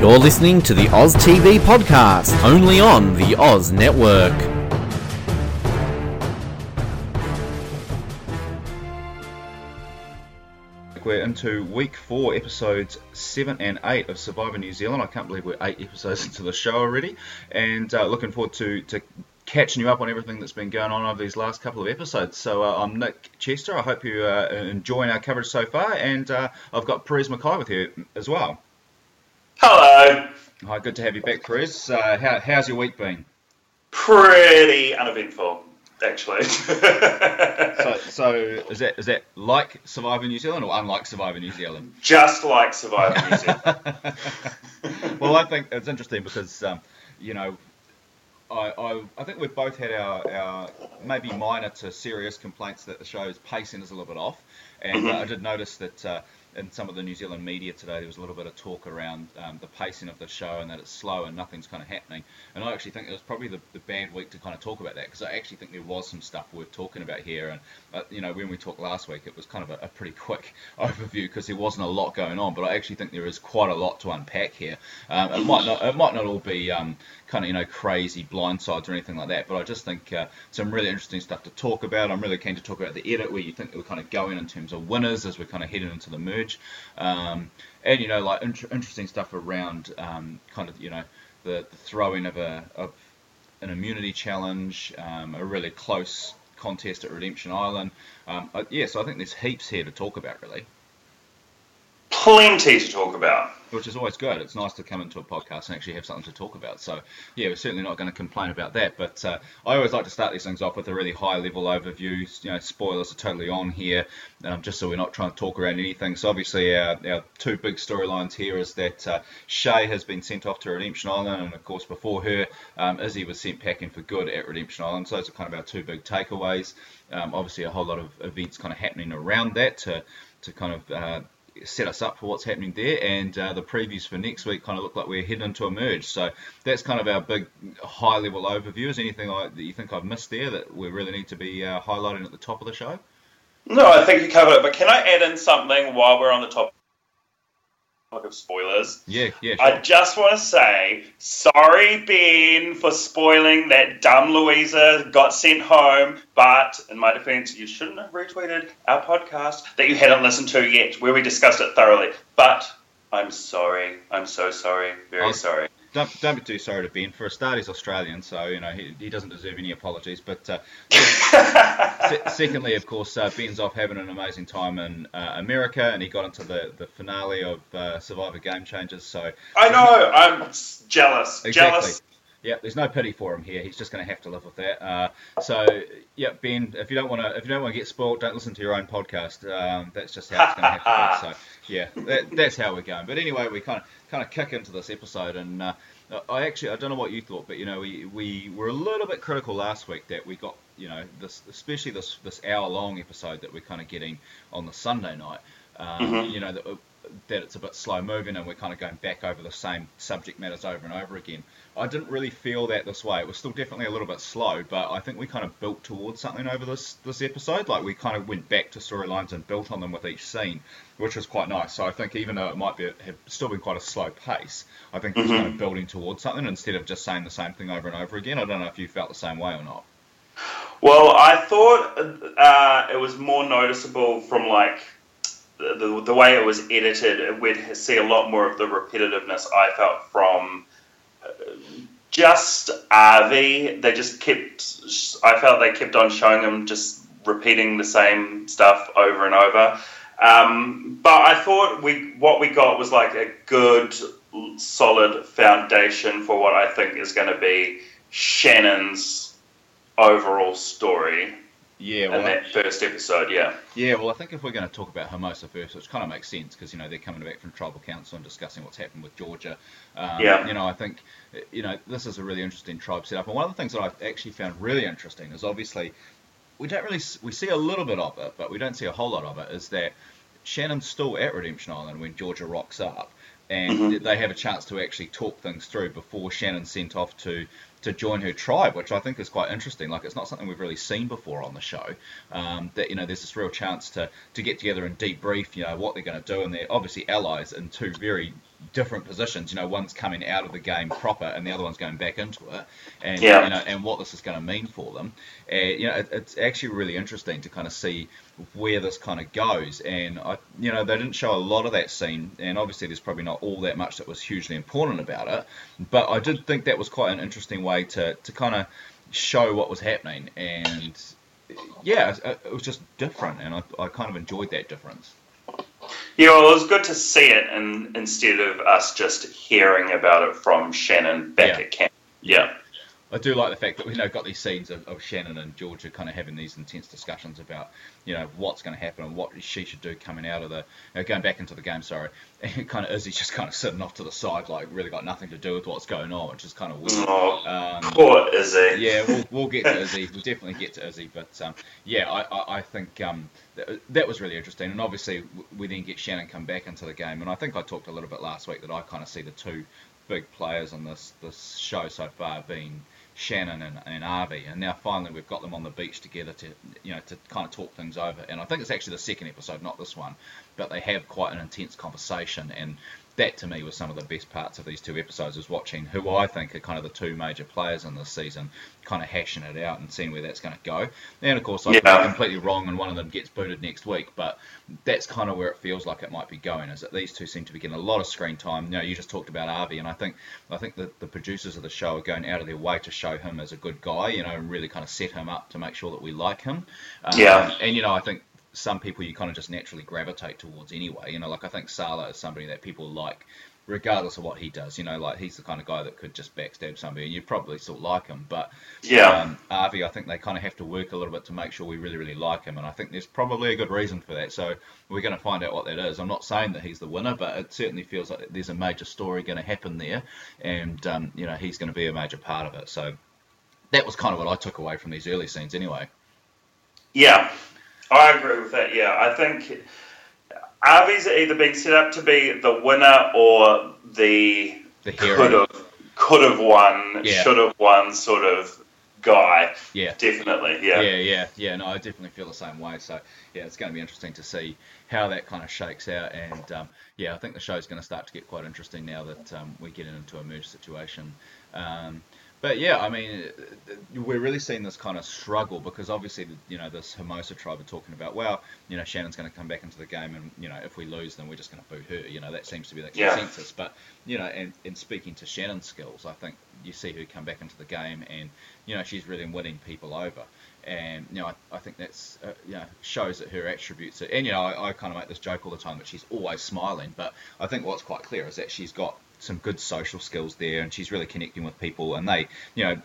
You're listening to the Oz TV podcast, only on the Oz Network. We're into week four, episodes seven and eight of Survivor New Zealand. I can't believe we're eight episodes into the show already, and uh, looking forward to, to catching you up on everything that's been going on over these last couple of episodes. So uh, I'm Nick Chester. I hope you're uh, enjoying our coverage so far, and uh, I've got Perez Mackay with you as well. Hello. Hi, good to have you back, Perez. Uh, how, how's your week been? Pretty uneventful, actually. so, so is that is that like Survivor New Zealand or unlike Survivor New Zealand? Just like Survivor New Zealand. well, I think it's interesting because um, you know I, I, I, think we've both had our, our maybe minor to serious complaints that the show's pacing is a little bit off, and uh, I did notice that uh, in some of the New Zealand media today, there was a little bit of talk around um, the pacing of the show and that it's slow and nothing's kind of happening. And I actually think it was probably the, the bad week to kind of talk about that because I actually think there was some stuff worth talking about here. And uh, you know, when we talked last week, it was kind of a, a pretty quick overview because there wasn't a lot going on. But I actually think there is quite a lot to unpack here. Um, it might not it might not all be um, kind of you know crazy blindsides or anything like that, but I just think uh, some really interesting stuff to talk about. I'm really keen to talk about the edit where you think we're kind of going in terms of winners as we're kind of heading into the merge. Um, and you know, like inter- interesting stuff around um, kind of you know the, the throwing of a of an immunity challenge, um, a really close contest at Redemption Island. Um, yeah, so I think there's heaps here to talk about, really. Plenty to talk about which is always good. It's nice to come into a podcast and actually have something to talk about. So, yeah, we're certainly not going to complain about that. But uh, I always like to start these things off with a really high level overview. You know, spoilers are totally on here, um, just so we're not trying to talk around anything. So, obviously, our, our two big storylines here is that uh, Shay has been sent off to Redemption Island, and of course, before her, um, Izzy was sent packing for good at Redemption Island. So, those are kind of our two big takeaways. Um, obviously, a whole lot of events kind of happening around that to to kind of uh, set us up for what's happening there. And uh, the previews for next week kind of look like we're heading into a merge. So that's kind of our big high level overview. Is anything that you think I've missed there that we really need to be uh, highlighting at the top of the show? No, I think you covered it. But can I add in something while we're on the top of spoilers. Yeah, yeah. Sure. I just want to say sorry, Ben, for spoiling that dumb Louisa got sent home. But in my defense, you shouldn't have retweeted our podcast that you hadn't listened to yet, where we discussed it thoroughly. But I'm sorry. I'm so sorry. Very I'll, sorry don't, don't be too sorry to Ben. For a start, he's Australian, so you know he, he doesn't deserve any apologies. But uh, se- secondly, of course, uh, Ben's off having an amazing time in uh, America, and he got into the, the finale of uh, Survivor Game Changers. So I know I'm jealous. Exactly. Jealous. Yeah, there's no pity for him here. He's just going to have to live with that. Uh, so, yeah, Ben, if you don't want to, if you don't want to get spoiled, don't listen to your own podcast. Um, that's just how it's going to have to be. So, yeah, that, that's how we're going. But anyway, we kind of kind of kick into this episode, and uh, I actually I don't know what you thought, but you know, we, we were a little bit critical last week that we got you know this especially this this hour long episode that we're kind of getting on the Sunday night. Um, mm-hmm. You know that that it's a bit slow moving and we're kind of going back over the same subject matters over and over again. I didn't really feel that this way. It was still definitely a little bit slow, but I think we kind of built towards something over this this episode. Like we kind of went back to storylines and built on them with each scene, which was quite nice. So I think even though it might be have still been quite a slow pace, I think mm-hmm. it's kind of building towards something instead of just saying the same thing over and over again. I don't know if you felt the same way or not. Well, I thought uh, it was more noticeable from like the, the way it was edited, we'd see a lot more of the repetitiveness I felt from just Avi. They just kept, I felt they kept on showing him just repeating the same stuff over and over. Um, but I thought we what we got was like a good, solid foundation for what I think is going to be Shannon's overall story. Yeah, well, in that first episode, yeah. Yeah, well, I think if we're going to talk about Hermosa first, which kind of makes sense because you know they're coming back from tribal council and discussing what's happened with Georgia. Um, yeah. You know, I think you know this is a really interesting tribe setup, and one of the things that I've actually found really interesting is obviously we don't really we see a little bit of it, but we don't see a whole lot of it. Is that Shannon's still at Redemption Island when Georgia rocks up, and Mhm. they have a chance to actually talk things through before Shannon's sent off to to join her tribe, which I think is quite interesting. Like it's not something we've really seen before on the show. Um, that you know, there's this real chance to to get together and debrief, you know, what they're going to do, and they're obviously allies in two very different positions. You know, one's coming out of the game proper, and the other one's going back into it, and Yeah. you know, and what this is going to mean for them. And you know, it, it's actually really interesting to kind of see where this kind of goes. And I, you know, they didn't show a lot of that scene, and obviously there's probably not all that much that was hugely important about it. But I did think that was quite an interesting way to to kind of show what was happening, and yeah, it, it was just different, and I, I kind of enjoyed that difference. Yeah, well, it was good to see it, and instead of us just hearing about it from Shannon back Yeah. at camp. Yeah, I do like the fact that we now got these scenes of, of Shannon and Georgia kind of having these intense discussions about, you know, what's going to happen and what she should do coming out of the, uh, going back into the game, sorry. And kind of Izzy's just kind of sitting off to the side, like really got nothing to do with what's going on, which is kind of weird. oh, Um, poor Izzy. yeah, we'll, we'll get to Izzy. We'll definitely get to Izzy. But um, yeah, I, I, I think um, th- that was really interesting. And obviously, we then get Shannon come back into the game. And I think I talked a little bit last week that I kind of see the two big players on this this show so far being Shannon and, and Avi. And now finally we've got them on the beach together to you know to kind of talk things over. And I think it's actually the second episode, not this one, but they have quite an intense conversation and. That to me was some of the best parts of these two episodes was watching who I think are kind of the two major players in this season, kind of hashing it out and seeing where that's going to go. And of course, I could be Yeah. completely wrong, and one of them gets booted next week. But that's kind of where it feels like it might be going. Is that these two seem to be getting a lot of screen time. You know, you just talked about Avi, and I think I think that the producers of the show are going out of their way to show him as a good guy. You know, and really kind of set him up to make sure that we like him. Um, Yeah. And you know, I think some people you kind of just naturally gravitate towards anyway. You know, like I think Sala is somebody that people like. Regardless of what he does, you know, like he's the kind of guy that could just backstab somebody, and you'd probably still like him. But Yeah. um, I think they kind of have to work a little bit to make sure we really, really like him, and I think there's probably a good reason for that. So we're going to find out what that is. I'm not saying that he's the winner, but it certainly feels like there's a major story going to happen there, and um, you know he's going to be a major part of it. So that was kind of what I took away from these early scenes, anyway. Yeah, I agree with that. Yeah, I think Avi's either been set up to be the winner or the The could have could have won, Yeah. should have won sort of guy. yeah. Definitely. Yeah, Yeah. yeah, yeah. No, I definitely feel the same way. So, yeah, it's going to be interesting to see how that kind of shakes out. And um, yeah, I think the show's going to start to get quite interesting now that um, we're getting into a merge situation. Um, but yeah, I mean, we're really seeing this kind of struggle because obviously, you know, this Hermosa tribe are talking about, well, you know, Shannon's going to come back into the game, and you know, if we lose, then we're just going to boot her. You know, that seems to be the Yeah. consensus. But you know, and, and speaking to Shannon's skills, I think you see her come back into the game, and you know, she's really winning people over. And you know, I, I think that's uh, you know shows that her attributes. Are, and you know, I, I kind of make this joke all the time that she's always smiling, but I think what's quite clear is that she's got some good social skills there, and she's really connecting with people, and they, you know,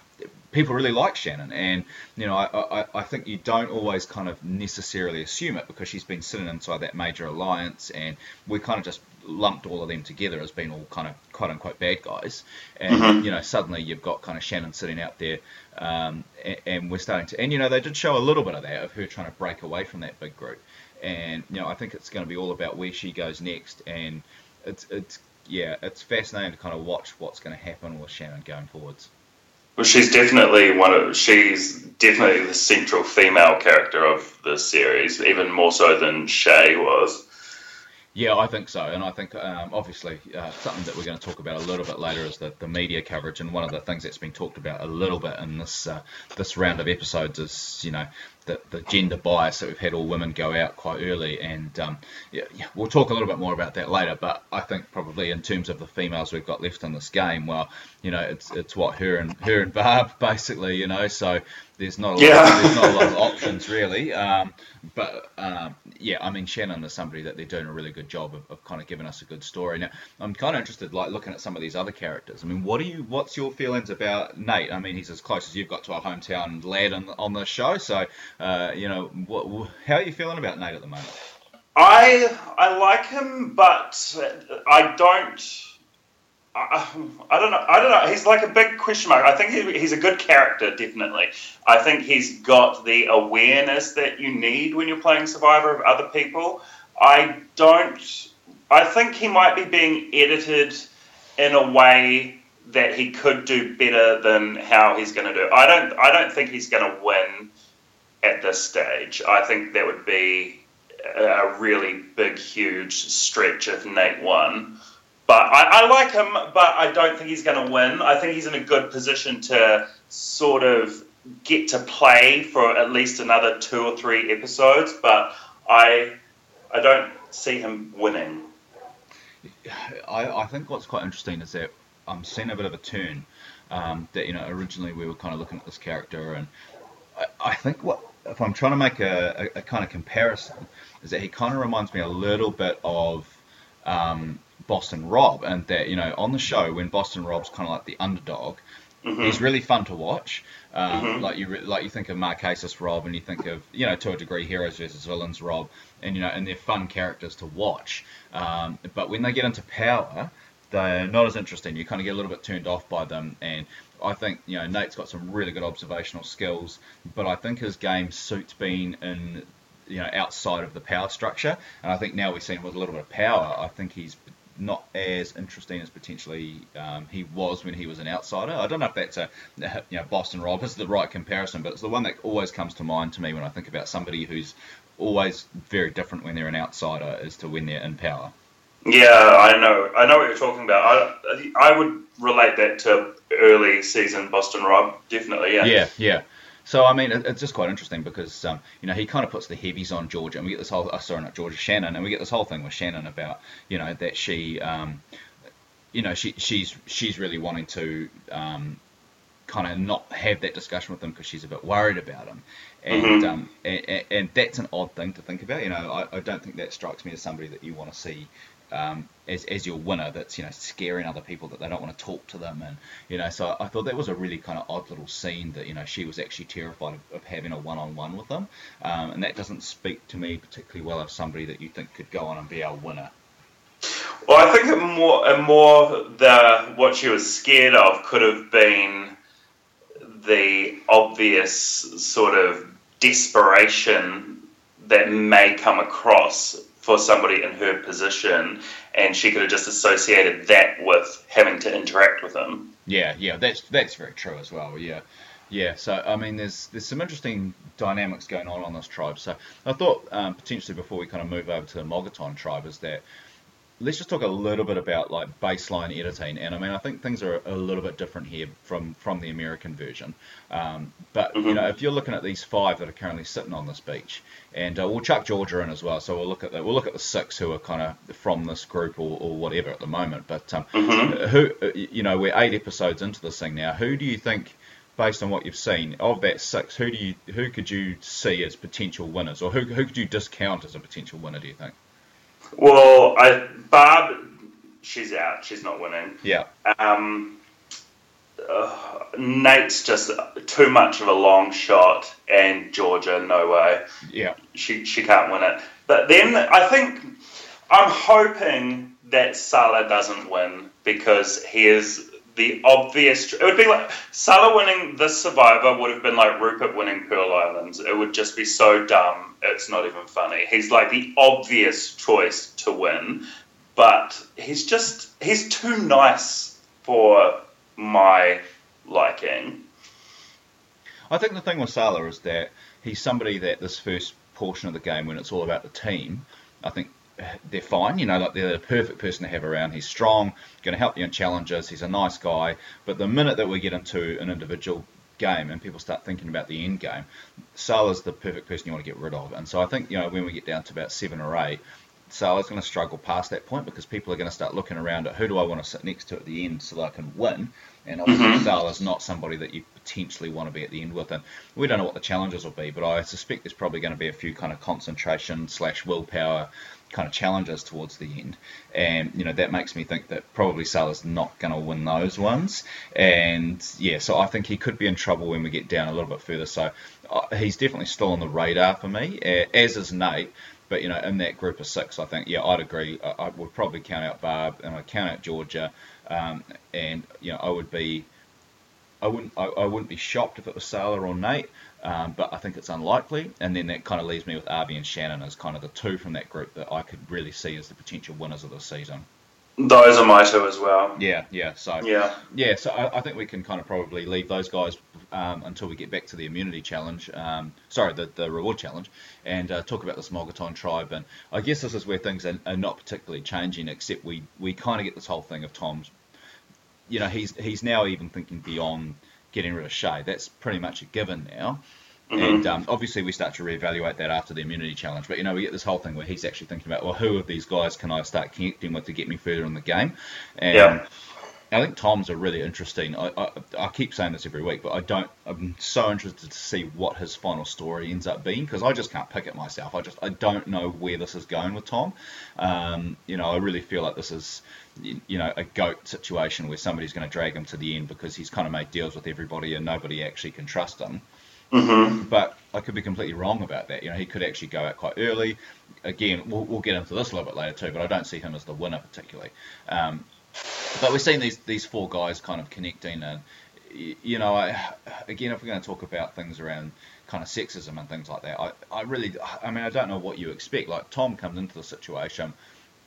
people really like Shannon, and you know, I, I, I think you don't always kind of necessarily assume it because she's been sitting inside that major alliance, and we kind of just lumped all of them together as being all kind of quote unquote bad guys, and Mhm. you know, suddenly you've got kind of Shannon sitting out there, um, and, and we're starting to, and you know, they did show a little bit of that of her trying to break away from that big group, and you know, I think it's going to be all about where she goes next, and it's it's yeah, it's fascinating to kind of watch what's going to happen with Shannon going forwards. Well, she's definitely one of. She's definitely the central female character of the series, even more so than Shay was. Yeah, I think so, and I think um, obviously uh, something that we're going to talk about a little bit later is the, the media coverage, and one of the things that's been talked about a little bit in this uh, this round of episodes is you know the, the gender bias that we've had all women go out quite early, and um, yeah, yeah, we'll talk a little bit more about that later. But I think probably in terms of the females we've got left in this game, well, you know, it's it's what her and her and Barb basically, you know, so there's not a lot, Yeah. there's not a lot of options really. Um, but um, yeah, I mean Shannon is somebody that they're doing a really good job of, of kind of giving us a good story. Now I'm kind of interested, like looking at some of these other characters. I mean, what do you, what's your feelings about Nate? I mean, he's as close as you've got to a hometown lad on, on the show. So uh, you know, what, how are you feeling about Nate at the moment? I I like him, but I don't. I, I don't know. I don't know. He's like a big question mark. I think he, he's a good character, definitely. I think he's got the awareness that you need when you're playing Survivor of other people. I don't. I, think he might be being edited in a way that he could do better than how he's going to do. I don't. I don't think he's going to win at this stage. I think that would be a really big, huge stretch if Nate won. But I, I like him, but I don't think he's going to win. I think he's in a good position to sort of get to play for at least another two or three episodes. But I, I don't see him winning. I, I think what's quite interesting is that I'm seeing a bit of a turn. Um, that you know, originally we were kind of looking at this character, and I, I think what if I'm trying to make a, a, a, kind of comparison, is that he kind of reminds me a little bit of um, Boston Rob, and that you know on the show when Boston Rob's kind of like the underdog, mm-hmm. he's really fun to watch. Um, mm-hmm. Like you like you think of Marquesas Rob, and you think of you know to a degree heroes versus villains Rob, and you know and they're fun characters to watch. Um, but when they get into power, they're not as interesting. You kind of get a little bit turned off by them, and I think you know Nate's got some really good observational skills, but I think his game suits being in you know outside of the power structure, and I think now we've seen him with a little bit of power, I think he's not as interesting as potentially um, he was when he was an outsider. I don't know if that's a you know Boston Rob is the right comparison, but it's the one that always comes to mind to me when I think about somebody who's always very different when they're an outsider as to when they're in power. Yeah, I know. I know what you're talking about. I, I would relate that to early season Boston Rob, definitely. Yeah. Yeah, yeah. So I mean, it's just quite interesting because um, you know he kind of puts the heavies on Georgia, and we get this whole uh, sorry not Georgia Shannon, and we get this whole thing with Shannon about you know that she um, you know she she's she's really wanting to um, kind of not have that discussion with him because she's a bit worried about him, and, mm-hmm. um, and, and that's an odd thing to think about. You know, I, I don't think that strikes me as somebody that you want to see um, as, as your winner that's you know scaring other people that they don't want to talk to them and you know so I thought that was a really kind of odd little scene that you know she was actually terrified of, of having a one-on-one with them um, and that doesn't speak to me particularly well of somebody that you think could go on and be our winner. Well, I think more more the what she was scared of could have been the obvious sort of desperation that may come across for somebody in her position, and she could have just associated that with having to interact with him. Yeah, yeah, that's that's very true as well. Yeah, yeah. So I mean, there's there's some interesting dynamics going on on this tribe. So I thought um, potentially before we kind of move over to the Mogoton tribe is that let's just talk a little bit about like baseline editing. And I mean, I think things are a little bit different here from from the American version. Um, but mm-hmm. you know, if you're looking at these five that are currently sitting on this beach, and uh, we'll chuck Georgia in as well. So we'll look at the, we'll look at the six who are kind of from this group or, or whatever at the moment. But um, mm-hmm. who uh, you know, we're eight episodes into this thing now. Who do you think? Based on what you've seen of that six, who do you who could you see as potential winners, or who, who could you discount as a potential winner? Do you think? Well, I, Barb, she's out. She's not winning. Yeah. Um, uh, Nate's just too much of a long shot, and Georgia, no way. Yeah. She she can't win it. But then I think I'm hoping that Salah doesn't win because he is the obvious. It would be like Salah winning this Survivor would have been like Rupert winning Pearl Islands. It would just be so dumb. It's not even funny. He's like the obvious choice to win, but he's just he's too nice for my liking. I think the thing with Salah is that he's somebody that this first portion of the game, when it's all about the team, I think they're fine. You know, like they're the perfect person to have around. He's strong, going to help you in challenges. He's a nice guy. But the minute that we get into an individual game and people start thinking about the end game, Salah's the perfect person you want to get rid of. And so I think you know when we get down to about seven or eight, Salah's going to struggle past that point because people are going to start looking around at who do I want to sit next to at the end so that I can win. And obviously, mm-hmm. Salah's not somebody that you potentially want to be at the end with. And we don't know what the challenges will be, but I suspect there's probably going to be a few kind of concentration slash willpower kind of challenges towards the end, and you know that makes me think that probably Salah's not going to win those ones, and yeah, so I think he could be in trouble when we get down a little bit further. So uh, he's definitely still on the radar for me, as is Nate. But you know, in that group of six, I think yeah, I'd agree. I, I would probably count out Barb and I'd count out Georgia, um, and you know, I would be, I wouldn't, I, I wouldn't be shocked if it was Salah or Nate. Um, but I think it's unlikely. And then that kind of leaves me with Avi and Shannon as kind of the two from that group that I could really see as the potential winners of the season. Those are my two as well. Yeah, yeah. So Yeah. yeah, so I, I think we can kind of probably leave those guys um, until we get back to the immunity challenge. Um, sorry, the, the reward challenge, and uh, talk about this Mogoton tribe. And I guess this is where things are, are not particularly changing, except we, we kind of get this whole thing of Tom's. You know, he's he's now even thinking beyond getting rid of Shay. That's pretty much a given now. And um, obviously, we start to reevaluate that after the immunity challenge. But you know, we get this whole thing where he's actually thinking about, well, who of these guys can I start connecting with to get me further in the game? And Yeah. I think Tom's a really interesting. I, I, I keep saying this every week, but I don't. I'm so interested to see what his final story ends up being because I just can't pick it myself. I just I don't know where this is going with Tom. Um, you know, I really feel like this is you know a goat situation where somebody's going to drag him to the end because he's kind of made deals with everybody and nobody actually can trust him. But I could be completely wrong about that. You know, he could actually go out quite early. Again, we'll, we'll get into this a little bit later too, but I don't see him as the winner particularly. Um, but we're seeing these these four guys kind of connecting, and you know, I, again, if we're going to talk about things around kind of sexism and things like that, I, I really, I mean, I don't know what you expect. Like Tom comes into the situation,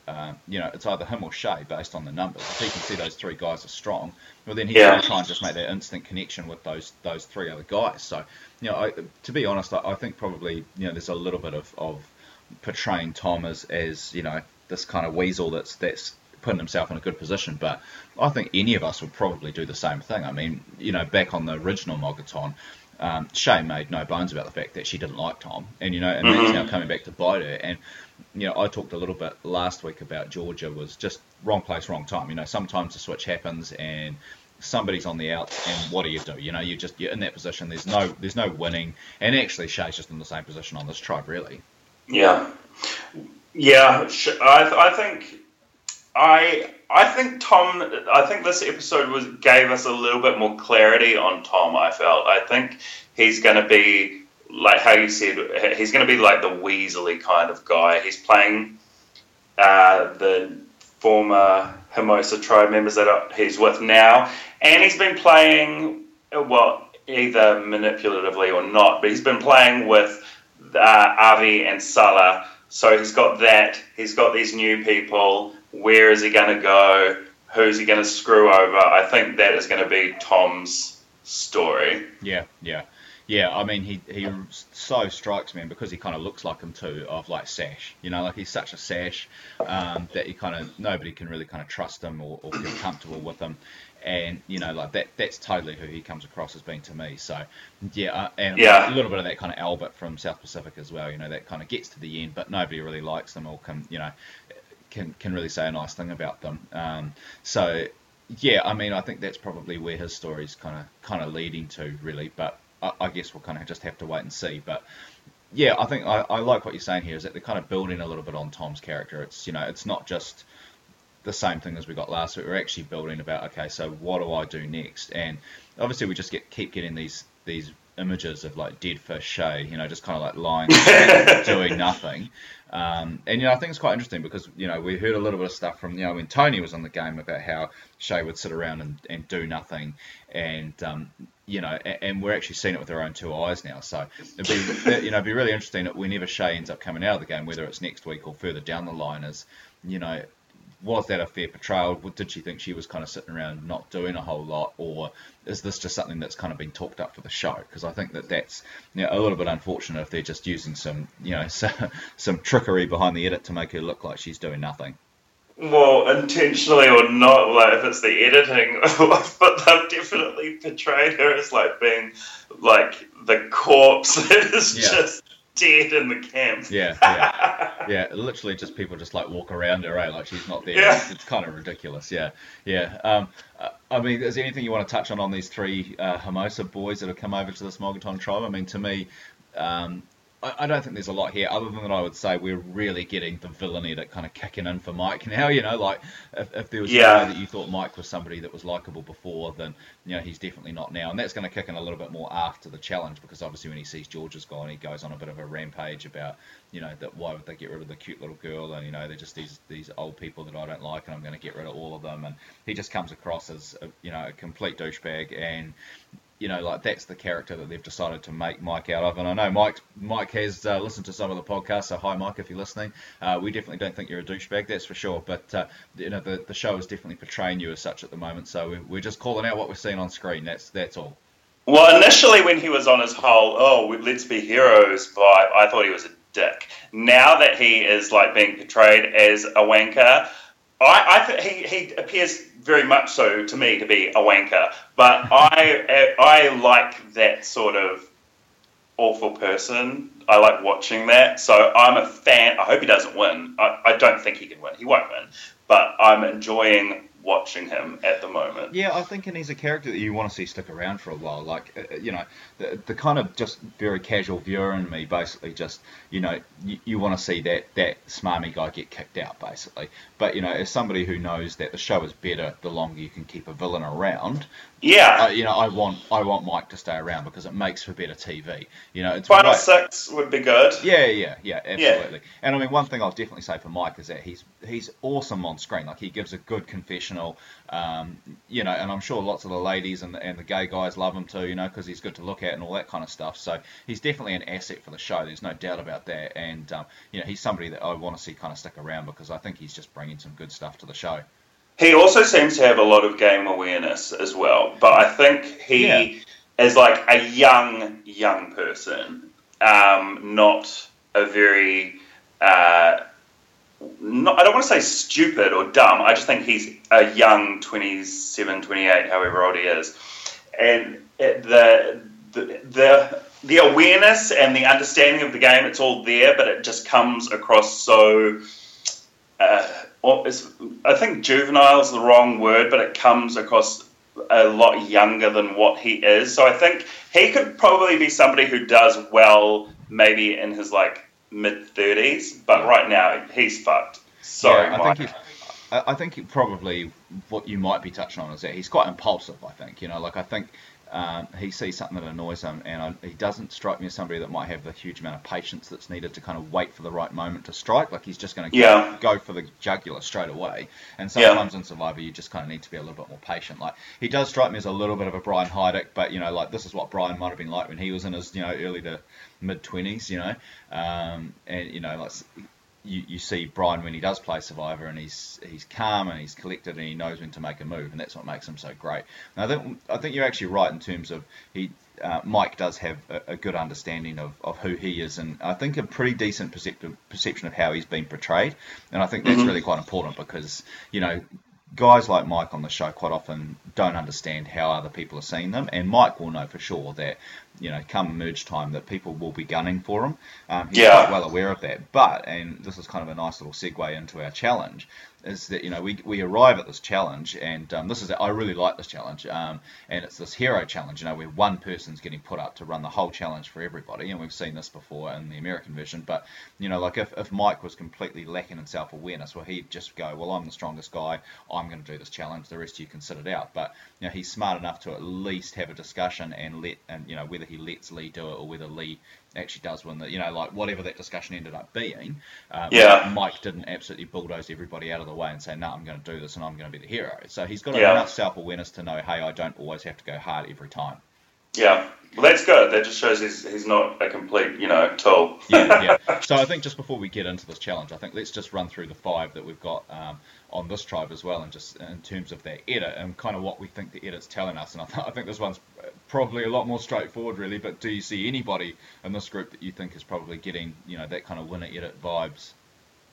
uh, you know, it's either him or Shay based on the numbers. If he can see those three guys are strong, well, then he's Yeah. going to try and just make that instant connection with those those three other guys. So, you know, I, to be honest, I, I think probably you know there's a little bit of, of portraying Tom as, as you know this kind of weasel that's that's putting himself in a good position. But I think any of us would probably do the same thing. I mean, you know, back on the original Mogoton, um, Shay made no bones about the fact that she didn't like Tom, and you know, and that's now coming back to bite her. And you know, I talked a little bit last week about Georgia was just wrong place, wrong time. You know, sometimes the switch happens and somebody's on the outs, and what do you do? You know, you just you're in that position. There's no there's no winning, and actually Shay's just in the same position on this tribe, really. Yeah, yeah. I, I think I I think Tom. I think this episode was gave us a little bit more clarity on Tom. I felt. I think he's going to be like how you said. He's going to be like the Weasley kind of guy. He's playing uh, the former Hermosa tribe members that he's with now, and he's been playing well either manipulatively or not, but he's been playing with uh, Avi and Salah. So he's got that. He's got these new people. Where is he going to go? Who's he going to screw over? I think that is going to be Tom's story. Yeah, yeah, yeah. I mean, he he so strikes me because he kind of looks like him too, of like Sash. You know, like he's such a Sash um, that you kind of nobody can really kind of trust him or, or feel comfortable with him. And you know, like that that's totally who he comes across as being to me. So yeah, uh, and Yeah. a little bit of that kind of Albert from South Pacific as well. You know, that kind of gets to the end, but nobody really likes them or can you know can can really say a nice thing about them. Um, so yeah, I mean, I think that's probably where his story's kind of kind of leading to, really. But I, I guess we'll kind of just have to wait and see. But yeah, I think I, I like what you're saying here. Is that they're kind of building a little bit on Tom's character. It's you know, it's not just the same thing as we got last week. We're actually building about okay, so what do I do next? And obviously, we just get keep getting these these images of like dead fish Shay, you know, just kind of like lying doing nothing. Um, and you know, I think it's quite interesting because you know we heard a little bit of stuff from you know when Tony was on the game about how Shay would sit around and, and do nothing, and um, you know, and, and we're actually seeing it with our own two eyes now. So it'd be you know it'd be really interesting that whenever Shay ends up coming out of the game, whether it's next week or further down the line, is you know was that a fair portrayal? Did she think she was kind of sitting around not doing a whole lot, or is this just something that's kind of been talked up for the show? Because I think that that's you know, a little bit unfortunate if they're just using some you know some, some trickery behind the edit to make her look like she's doing nothing. Well, intentionally or not, like if it's the editing, but they've definitely portrayed her as like being like the corpse that is Yeah. just dead in the camp. Yeah, yeah, yeah. Literally, just people just like walk around her, right? Like she's not there. Yeah. It's, it's kind of ridiculous. Yeah, yeah. Um, I mean, is there anything you want to touch on on these three uh, Hermosa boys that have come over to this Mogoton tribe? I mean, to me, um, I, I don't think there's a lot here other than that I would say we're really getting the villainy that kind of kicking in for Mike now. You know, like if, if there was Yeah. a way that you thought Mike was somebody that was likable before, then you know he's definitely not now, and that's going to kick in a little bit more after the challenge because obviously when he sees George's gone, he goes on a bit of a rampage about you know that why would they get rid of the cute little girl, and you know they're just these these old people that I don't like, and I'm going to get rid of all of them, and he just comes across as a, you know a complete douchebag and you know, like that's the character that they've decided to make Mike out of. And I know Mike Mike has uh, listened to some of the podcasts, so hi Mike if you're listening. Uh, we definitely don't think you're a douchebag, that's for sure. But uh, you know, the the show is definitely portraying you as such at the moment. So we, we're just calling out what we're seeing on screen. That's that's all. Well, initially when he was on his whole "oh, let's be heroes" vibe, I thought he was a dick. Now that he is like being portrayed as a wanker, I, I he he appears very much so to me to be a wanker. But I I like that sort of awful person. I like watching that. So I'm a fan. I hope he doesn't win. I, I don't think he can win. He won't win. But I'm enjoying watching him at the moment. Yeah, I think and he's a character that you want to see stick around for a while. Like, uh, uh, you know, the, the kind of just very casual viewer in me basically just, you know, you, you want to see that, that smarmy guy get kicked out, basically. But, you know, as somebody who knows that the show is better the longer you can keep a villain around, yeah, you know, I want I want Mike to stay around because it makes for better TV. You know, it's Final right. Six would be good. Yeah, yeah, yeah, absolutely. Yeah. And I mean, one thing I'll definitely say for Mike is that he's he's awesome on screen. Like he gives a good confessional, um, you know, and I'm sure lots of the ladies and the, and the gay guys love him too, you know, because he's good to look at and all that kind of stuff. So he's definitely an asset for the show. There's no doubt about that. And um, you know, he's somebody that I want to see kind of stick around because I think he's just bringing some good stuff to the show. He also seems to have a lot of game awareness as well, but I think he yeah. is like a young, young person, um, not a very. Uh, not, I don't want to say stupid or dumb. I just think he's a young 27, 28, however old he is. And the, the, the, the awareness and the understanding of the game, it's all there, but it just comes across so. Uh, I think juvenile is the wrong word, but it comes across a lot younger than what he is. So I think he could probably be somebody who does well, maybe in his like mid thirties. But right now he's fucked. Sorry, yeah, I think. He, I think probably what you might be touching on is that he's quite impulsive. I think you know, like I think um, he sees something that annoys him, and I, he doesn't strike me as somebody that might have the huge amount of patience that's needed to kind of wait for the right moment to strike. Like he's just going to yeah. go, go, for the jugular straight away. And sometimes yeah. in Survivor, you just kind of need to be a little bit more patient. Like he does strike me as a little bit of a Brian Heidik, but you know, like this is what Brian might have been like when he was in his you know early to mid twenties. You know, um, and you know, like you, you see Brian when he does play Survivor and he's he's calm and he's collected and he knows when to make a move and that's what makes him so great. Now I think I think you're actually right in terms of he uh, Mike does have a, a, good understanding of, of who he is and I think a pretty decent perception of how he's been portrayed and I think that's mm-hmm. really quite important because you know guys like Mike on the show quite often don't understand how other people are seeing them, and Mike will know for sure that you know, come merge time, that people will be gunning for him. Um, he's yeah. quite well aware of that. But, and this is kind of a nice little segue into our challenge, is that you know we, we arrive at this challenge, and um, this is I really like this challenge, um, and it's this hero challenge. You know, where one person's getting put up to run the whole challenge for everybody, and we've seen this before in the American version. But you know, like if, if Mike was completely lacking in self awareness, well, he'd just go, well, I'm the strongest guy, I'm going to do this challenge. The rest of you can sit it out. But you know, he's smart enough to at least have a discussion and let and you know whether he lets Lee do it or whether Lee actually does win the, you know, like whatever that discussion ended up being. Um, yeah. Mike didn't absolutely bulldoze everybody out of the way and say, no, I'm going to do this and I'm going to be the hero. So he's got yeah. enough self awareness to know, hey, I don't always have to go hard every time. Yeah. Well, that's good. That just shows he's, he's not a complete, you know, tool. yeah, yeah. So I think just before we get into this challenge, I think let's just run through the five that we've got um, on this tribe as well, and just in terms of their edit and kind of what we think the edit's telling us. And I, th- I think this one's probably a lot more straightforward, really. But do you see anybody in this group that you think is probably getting, you know, that kind of winner edit vibes?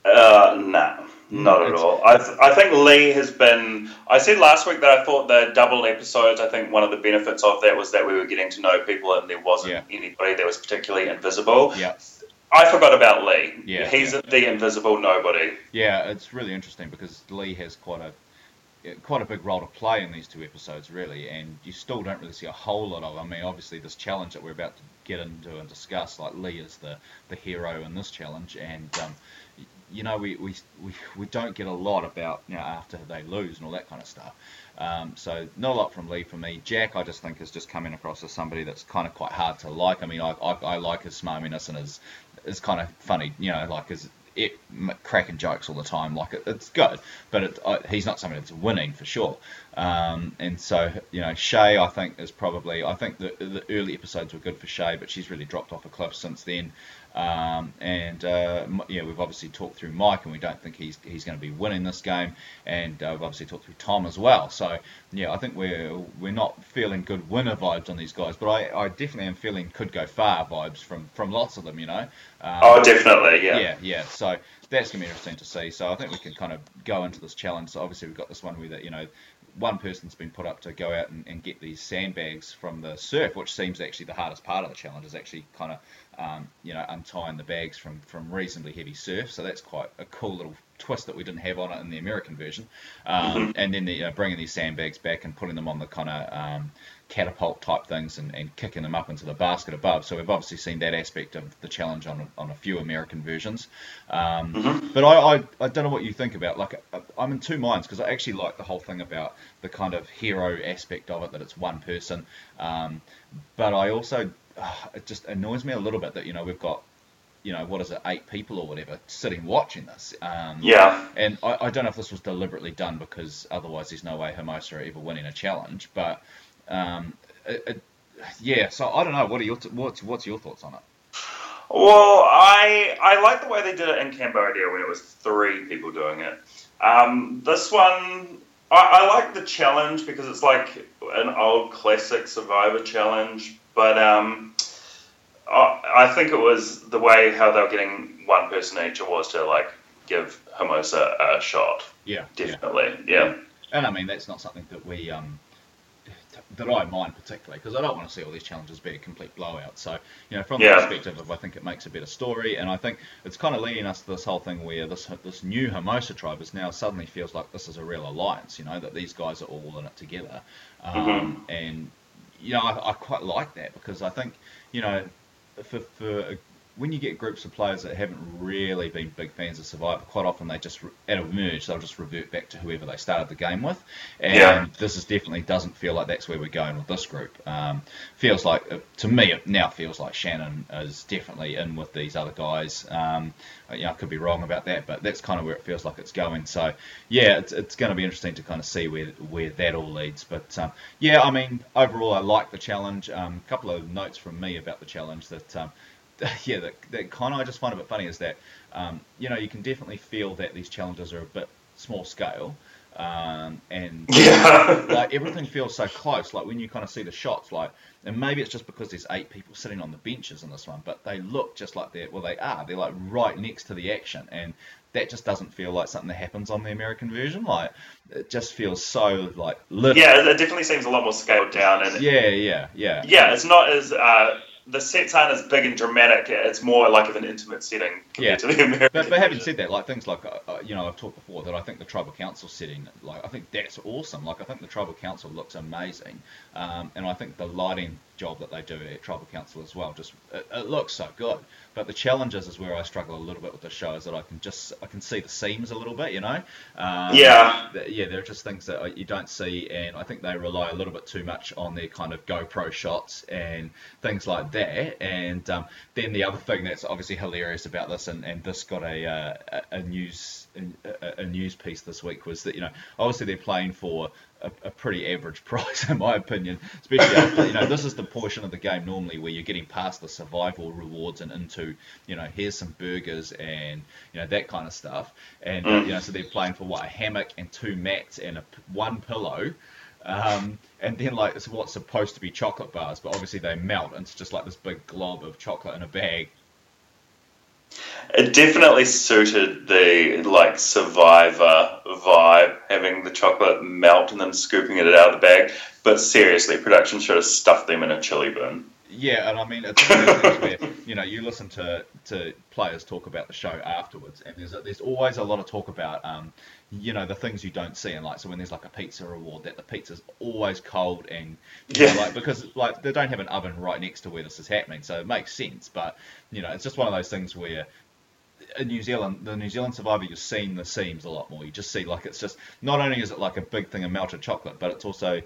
Uh, no, not at all. I, th- I think Lee has been. I said last week that I thought the double episodes. I think one of the benefits of that was that we were getting to know people, and there wasn't yeah. anybody that was particularly invisible. Yeah. I forgot about Lee. Yeah, he's yeah. the invisible nobody. Yeah, it's really interesting because Lee has quite a quite a big role to play in these two episodes, really, and you still don't really see a whole lot of. I mean, obviously, this challenge that we're about to get into and discuss, like Lee is the the hero in this challenge, and um, you know, we, we, we, we don't get a lot about, you know, after they lose and all that kind of stuff. Um, so not a lot from Lee for me. Jack, I just think is just coming across as somebody that's kind of quite hard to like. I mean, I, I, I like his smarminess and his is kind of funny, you know, like his it, cracking jokes all the time. Like it, it's good, but it, uh, he's not somebody that's winning for sure. Um, and so you know, Shay, I think is probably. I think the the early episodes were good for Shay, but she's really dropped off a cliff since then. Um, and uh, yeah, we've obviously talked through Mike, and we don't think he's he's going to be winning this game. And uh, we've obviously talked through Tom as well. So yeah, I think we're we're not feeling good winner vibes on these guys, but I, I definitely am feeling could go far vibes from from lots of them. You know. Um, oh, definitely. Yeah. Yeah, yeah. So that's going to be interesting to see. So I think we can kind of go into this challenge. So obviously we've got this one where that you know one person's been put up to go out and, and, get these sandbags from the surf, which seems actually the hardest part of the challenge is actually kind of um, you know, untying the bags from, from reasonably heavy surf. So that's quite a cool little twist that we didn't have on it in the American version. Um, mm-hmm. And then the, bringing these sandbags back and putting them on the kind of um, catapult type things and, and kicking them up into the basket above. So we've obviously seen that aspect of the challenge on a, on a few American versions. Um, mm-hmm. But I, I, I, don't know what you think about. Like I'm in two minds because I actually like the whole thing about the kind of hero aspect of it that it's one person. Um, but I also it just annoys me a little bit that you know we've got you know what is it eight people or whatever sitting watching this. Um, yeah. and I, I, don't know if this was deliberately done because otherwise there's no way Hermosa are ever winning a challenge but um, it, it, yeah so I don't know. What are your what's what's your thoughts on it? Well I I like the way they did it in Cambodia when it was three people doing it. Um, this one I, I like the challenge because it's like an old classic survivor challenge but um, I, I think it was the way how they were getting one person each was to like give Hermosa a shot. Yeah, definitely. Yeah. yeah. And I mean that's not something that we um, that I mind particularly because I don't want to see all these challenges be a complete blowout. So you know, from the perspective of I think it makes a better story, and I think it's kind of leading us to this whole thing where this this new Hermosa tribe is now suddenly feels like this is a real alliance. You know that these guys are all in it together, um, mm-hmm. and you know, I, I, quite like that because I think, you know, for, for when you get groups of players that haven't really been big fans of Survivor, quite often they just at a merge they'll just revert back to whoever they started the game with, and yeah. this is definitely doesn't feel like that's where we're going with this group. Um, feels like uh, to me it now feels like Shannon is definitely in with these other guys. Um, you know, I could be wrong about that, but that's kind of where it feels like it's going. So yeah, it's, it's going to be interesting to kind of see where where that all leads. But um, yeah, I mean overall I like the challenge. A um, couple of notes from me about the challenge that um, yeah, that, that kind of I just find a bit funny is that um, you know you can definitely feel that these challenges are a bit small scale, um, and yeah. like everything feels so close. Like when you kind of see the shots, like and maybe it's just because there's eight people sitting on the benches in this one, but they look just like they're well they are. They're like right next to the action, and that just doesn't feel like something that happens on the American version. Like it just feels so like little. Yeah, it definitely seems a lot more scaled down. And yeah, yeah, yeah. Yeah, it's not as. Uh, the sets aren't as big and dramatic. It's more like of an intimate setting yeah. to the American. But, but having said that, like things like uh, uh, you know I've talked before that I think the Tribal Council setting, like I think that's awesome. Like I think the Tribal Council looks amazing, um, and I think the lighting job that they do at Tribal Council as well. Just it, it, looks so good. But the challenges is where I struggle a little bit with the show is that I can just I can see the seams a little bit, you know. Um, yeah. Yeah, there are just things that you don't see, and I think they rely a little bit too much on their kind of GoPro shots and things like that. And um, then the other thing that's obviously hilarious about this, and, and this got a uh, a news a, a news piece this week was that you know obviously they're playing for a, a, pretty average price, in my opinion. Especially after, you know, this is the portion of the game normally where you're getting past the survival rewards and into, you know, here's some burgers and you know that kind of stuff. And mm. you know, so they're playing for what a hammock and two mats and a, one pillow. Um, and then like it's what's supposed to be chocolate bars, but obviously they melt, and it's just like this big glob of chocolate in a bag it definitely suited the like survivor vibe, having the chocolate melt and then scooping it out of the bag. But seriously, production should have stuffed them in a chili bin. Yeah, and I mean, it's you know, you listen to, to players talk about the show afterwards, and there's a, there's always a lot of talk about, um, you know, the things you don't see, and like so when there's like a pizza reward, that the pizza's always cold, and yeah, know, like because like they don't have an oven right next to where this is happening, so it makes sense. But you know, it's just one of those things where in New Zealand, the New Zealand Survivor, you're seeing the seams a lot more. You just see like it's just not only is it like a big thing of melted chocolate, but it's also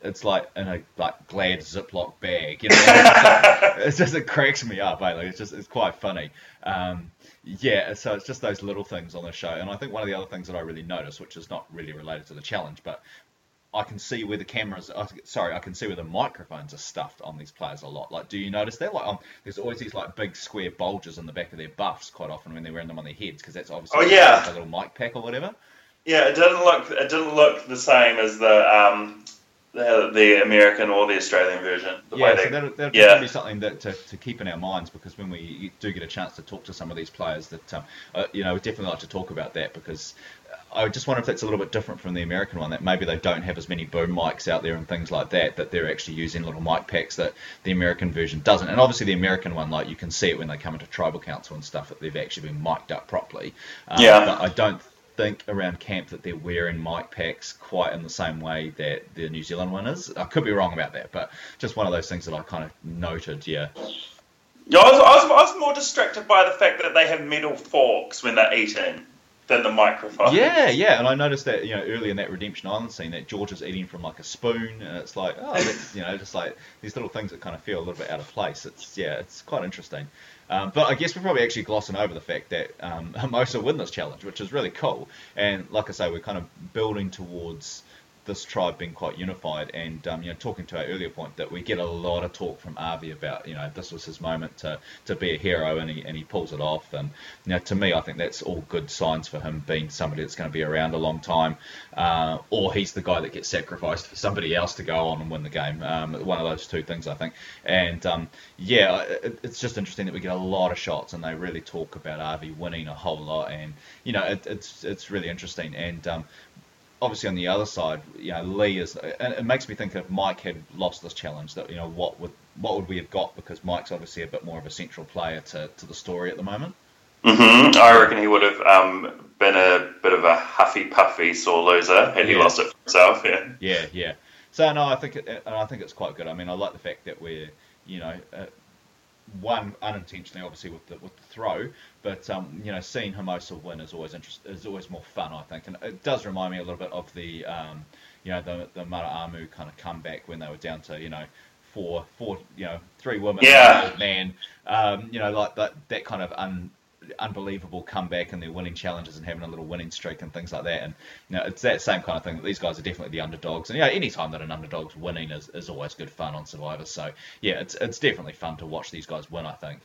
it's like in a like glad Ziploc bag. You know, it's just, it's just it cracks me up. Eh? Like it's just it's quite funny. Um, yeah, so it's just those little things on the show, and I think one of the other things that I really noticed, which is not really related to the challenge, but I can see where the cameras, uh, sorry, I can see where the microphones are stuffed on these players a lot. Like, do you notice that? Like, um, there's always these like big square bulges in the back of their buffs quite often when they're wearing them on their heads because that's obviously oh, yeah. a little mic pack or whatever. Yeah, it didn't look it didn't look the same as the um, the, the American or the Australian version. The yeah, they, so that'll, that'll yeah. be something that to, to keep in our minds because when we do get a chance to talk to some of these players, that um, uh, you know, we definitely like to talk about that because I just wonder if that's a little bit different from the American one. That maybe they don't have as many boom mics out there and things like that. That they're actually using little mic packs that the American version doesn't. And obviously the American one, like you can see it when they come into tribal council and stuff, that they've actually been mic'd up properly. Um, Yeah. But I don't think around camp that they're wearing mic packs quite in the same way that the New Zealand one is. I could be wrong about that, but just one of those things that I kind of noted. Yeah. Yeah, I was, I, was, I was more distracted by the fact that they have metal forks when they're eating than the microphone. Yeah, yeah, and I noticed that you know early in that Redemption Island scene that George is eating from like a spoon, and it's like oh, that's, you know, just like these little things that kind of feel a little bit out of place. It's yeah, it's quite interesting. Um, but I guess we're probably actually glossing over the fact that um, Hermosa win this challenge, which is really cool. And like I say, we're kind of building towards this tribe being quite unified. And um, you know, talking to our earlier point that we get a lot of talk from Avi about you know this was his moment to, to be a hero, and he and he pulls it off. And you know, to me, I think that's all good signs for him being somebody that's going to be around a long time, uh, or he's the guy that gets sacrificed for somebody else to go on and win the game. Um, one of those two things, I think. And um, yeah, it, it's just interesting that we get a lot of shots, and they really talk about Avi winning a whole lot, and you know, it, it's it's really interesting. And um, obviously on the other side, you know, Lee is, and it makes me think if Mike had lost this challenge, that you know, what would what would we have got? Because Mike's obviously a bit more of a central player to, to the story at the moment. Mm-hmm. I reckon he would have um, been a bit of a huffy puffy sore loser had he Yeah. lost it for himself. Yeah. Yeah, yeah. So no, I think it, and I think it's quite good. I mean, I like the fact that we're, you know, uh, one unintentionally, obviously with the with the throw, but um, you know, seeing Hermosa win is always interest is always more fun. I think, and it does remind me a little bit of the, um, you know, the the Maraamu kind of comeback when they were down to you know four four you know three women Yeah. and an old man, um, you know, like that that kind of un, unbelievable comeback and they're winning challenges and having a little winning streak and things like that. And you know, it's that same kind of thing that these guys are definitely the underdogs. And you know, any time that an underdog's winning is, is always good fun on Survivor. So yeah, it's it's definitely fun to watch these guys win. I think,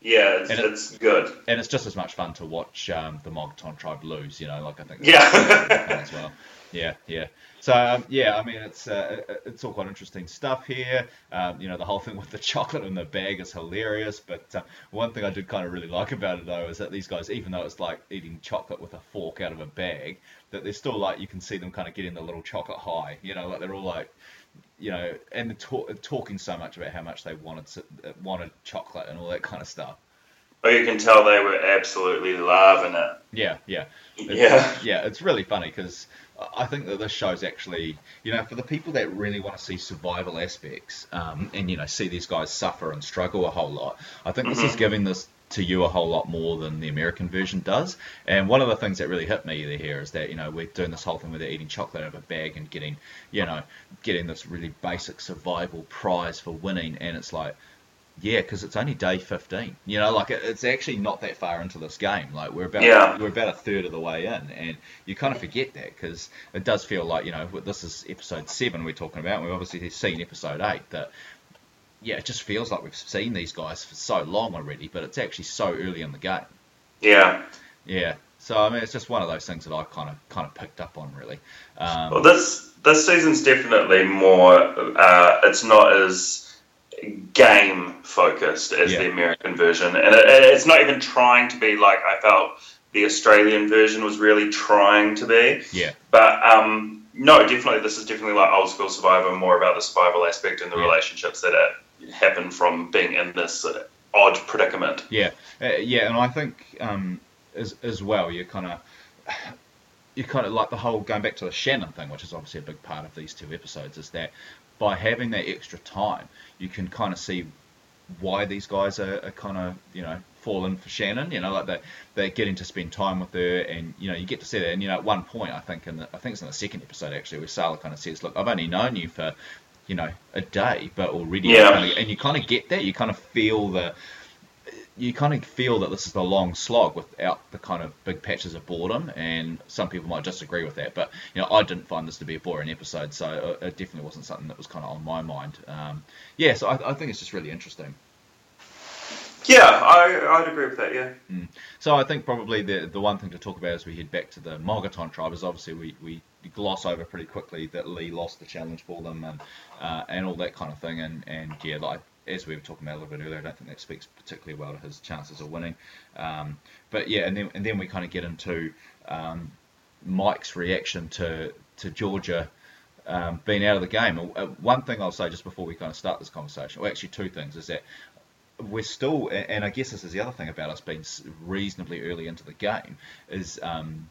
Yeah, it's, And it- it's good. and it's just as much fun to watch um, the Mogoton tribe lose. You know, like I think Yeah. as well. Yeah, yeah. So um, yeah, I mean, it's uh, it's all quite interesting stuff here. Um, you know, the whole thing with the chocolate in the bag is hilarious. But uh, one thing I did kind of really like about it though is that these guys, even though it's like eating chocolate with a fork out of a bag, that they're still like you can see them kind of getting the little chocolate high. You know, like they're all like. You know, and talk, talking so much about how much they wanted to, wanted chocolate and all that kind of stuff. But you can tell they were absolutely loving it. Yeah, yeah. It's- Yeah. yeah, it's really funny because I think that this show is actually, you know, for the people that really want to see survival aspects um, and you know see these guys suffer and struggle a whole lot. I think this is giving this to you a whole lot more than the American version does. And one of the things that really hit me here is that you know we're doing this whole thing where they're eating chocolate out of a bag and getting, you know, getting this really basic survival prize for winning, and it's like. Yeah, because it's only day 15. You know, like it, it's actually not that far into this game. Like we're about Yeah. we're about a third of the way in, and you kind of forget that because it does feel like you know this is episode seven we're talking about. and We've obviously seen episode eight. That yeah, it just feels like we've seen these guys for so long already, but it's actually so early in the game. Yeah. Yeah. So I mean, it's just one of those things that I kind of kind of picked up on really. Um, Well, this this season's definitely more. Uh, it's not as game focused as Yeah. the American version, and it, it's not even trying to be like I felt the Australian version was really trying to be. yeah. But um, no, definitely, this is definitely like old school Survivor, more about the survival aspect and the Yeah. relationships that happen from being in this uh, odd predicament. Yeah, uh, yeah, and I think um, as as well, you're kind of you kind of like the whole going back to the Shannon thing, which is obviously a big part of these two episodes, is that by having that extra time, you can kind of see why these guys are, are kind of you know fall in for Shannon. You know, like they they're getting to spend time with her, and you know you get to see that. And you know, at one point, I think in the, I think it's in the second episode actually, where Sallah kind of says, "Look, I've only known you for." You know, a day, but already, Yeah. and you kind of get that. You kind of feel the, you kind of feel that this is a long slog without the kind of big patches of boredom, and some people might disagree with that. But you know, I didn't find this to be a boring episode, so it definitely wasn't something that was kind of on my mind. Um, yeah, so I, I think it's just really interesting. Yeah, I, I'd agree with that. Yeah. So I think probably the the one thing to talk about as we head back to the Mogoton tribe is obviously we, we gloss over pretty quickly that Lee lost the challenge for them and uh, and all that kind of thing and and yeah like as we were talking about a little bit earlier I don't think that speaks particularly well to his chances of winning um, but yeah and then and then we kind of get into um, Mike's reaction to to Georgia um, being out of the game. Uh, One thing I'll say just before we kind of start this conversation, well, actually two things, is that we're still, and I guess this is the other thing about us being reasonably early into the game, is um,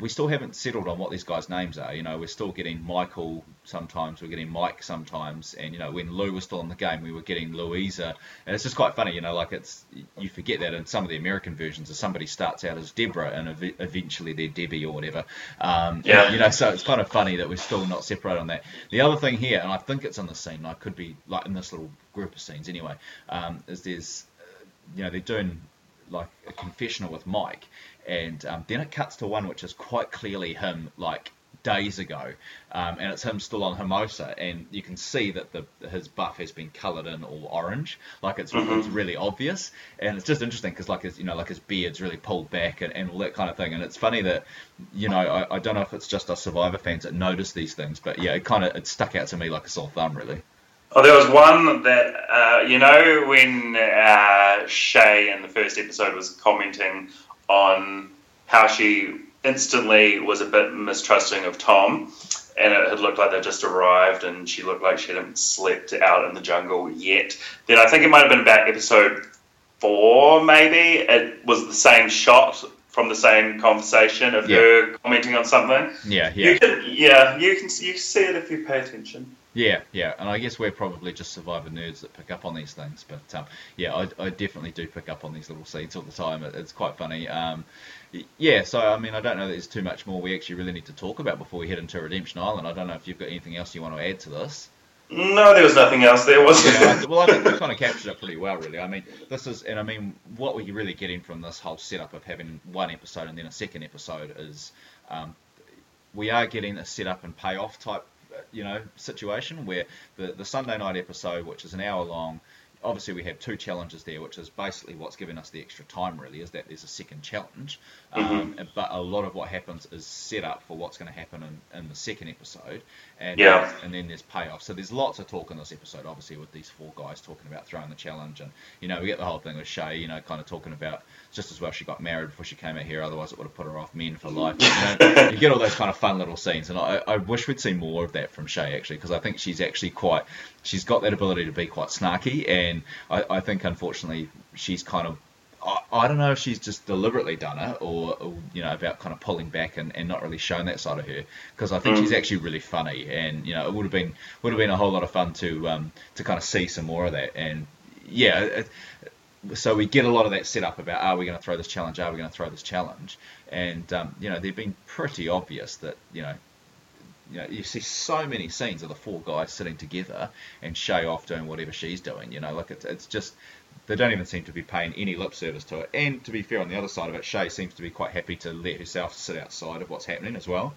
we still haven't settled on what these guys' names are. You know, we're still getting Michael sometimes, we're getting Mike sometimes, and you know, when Lou was still in the game, we were getting Louisa, and it's just quite funny. You know, like it's you forget that in some of the American versions, if somebody starts out as Deborah and ev- eventually they're Debbie or whatever. Um, Yeah. You know, so it's kind of funny that we're still not separate on that. The other thing here, and I think it's in the scene, I could be like in this little group of scenes anyway, um, is there's, you know, they're doing like a confessional with Mike, and um, then it cuts to one which is quite clearly him like days ago, um, and it's him still on Hermosa, and you can see that the his buff has been coloured in all orange, like it's, it's really obvious, and it's just interesting because like his you know like his beard's really pulled back and, and all that kind of thing, and it's funny that you know I, I don't know if it's just us Survivor fans that notice these things, but yeah, it kind of it stuck out to me like a sore thumb really. Oh, there was one that uh, you know when uh, Shay in the first episode was commenting on how she instantly was a bit mistrusting of Tom, and it had looked like they just arrived, and she looked like she hadn't slept out in the jungle yet. Then I think it might have been about episode four, maybe. It was the same shot from the same conversation of Yeah. her commenting on something. Yeah, yeah. You can, yeah, you can you can see it if you pay attention. Yeah, yeah, and I guess we're probably just survivor nerds that pick up on these things. But um, yeah, I, I definitely do pick up on these little scenes all the time. It, it's quite funny. Um, yeah, so I mean, I don't know that there's too much more we actually really need to talk about before we head into Redemption Island. I don't know if you've got anything else you want to add to this. No, there was nothing else there, was there? Well, I think we kind of captured it pretty well, really. I mean, this is, and I mean, what we're really getting from this whole setup of having one episode and then a second episode is um, we are getting a setup and payoff type, you know, situation where the the Sunday night episode, which is an hour long, obviously we have two challenges there, which is basically what's given us the extra time. Really, is that there's a second challenge, um, but a lot of what happens is set up for what's going to happen in, in the second episode, and Yeah. and then there's payoff. So there's lots of talk in this episode, obviously, with these four guys talking about throwing the challenge, and you know we get the whole thing with Shay, you know, kind of talking about just as well she got married before she came out here, otherwise it would have put her off men for life. You, know, you get all those kind of fun little scenes, and I, I wish we'd seen more of that from Shay actually, because I think she's actually quite, she's got that ability to be quite snarky, and I, I think unfortunately she's kind of I, I don't know if she's just deliberately done it or, or you know about kind of pulling back and, and not really showing that side of her because I think she's actually really funny and you know it would have been would have been a whole lot of fun to um, to kind of see some more of that. And yeah it, so we get a lot of that set up about are we going to throw this challenge? Are we going to throw this challenge? And um, you know they've been pretty obvious that you know you know, you see so many scenes of the four guys sitting together and Shay off doing whatever she's doing. You know, like it's, it's just they don't even seem to be paying any lip service to it. And to be fair, on the other side of it, Shay seems to be quite happy to let herself sit outside of what's happening as well.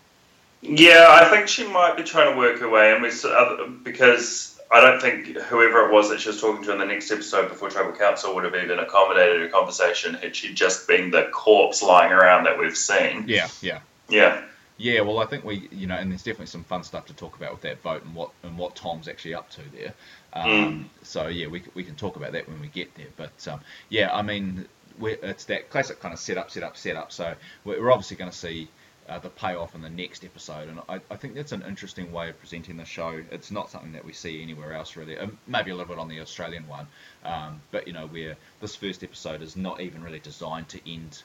Yeah, I think she might be trying to work her way uh, because I don't think whoever it was that she was talking to in the next episode before Tribal Council would have even accommodated a conversation had she just been the corpse lying around that we've seen. Yeah, yeah. Yeah. Yeah, well, I think we, you know, and there's definitely some fun stuff to talk about with that vote and what and what Tom's actually up to there. Um, So yeah, we we can talk about that when we get there. But um, yeah, I mean, we're, it's that classic kind of setup, setup, setup. So we're we're obviously going to see uh, the payoff in the next episode, and I, I think that's an interesting way of presenting the show. It's not something that we see anywhere else really. Um, maybe a little bit on the Australian one, um, but you know, where this first episode is not even really designed to end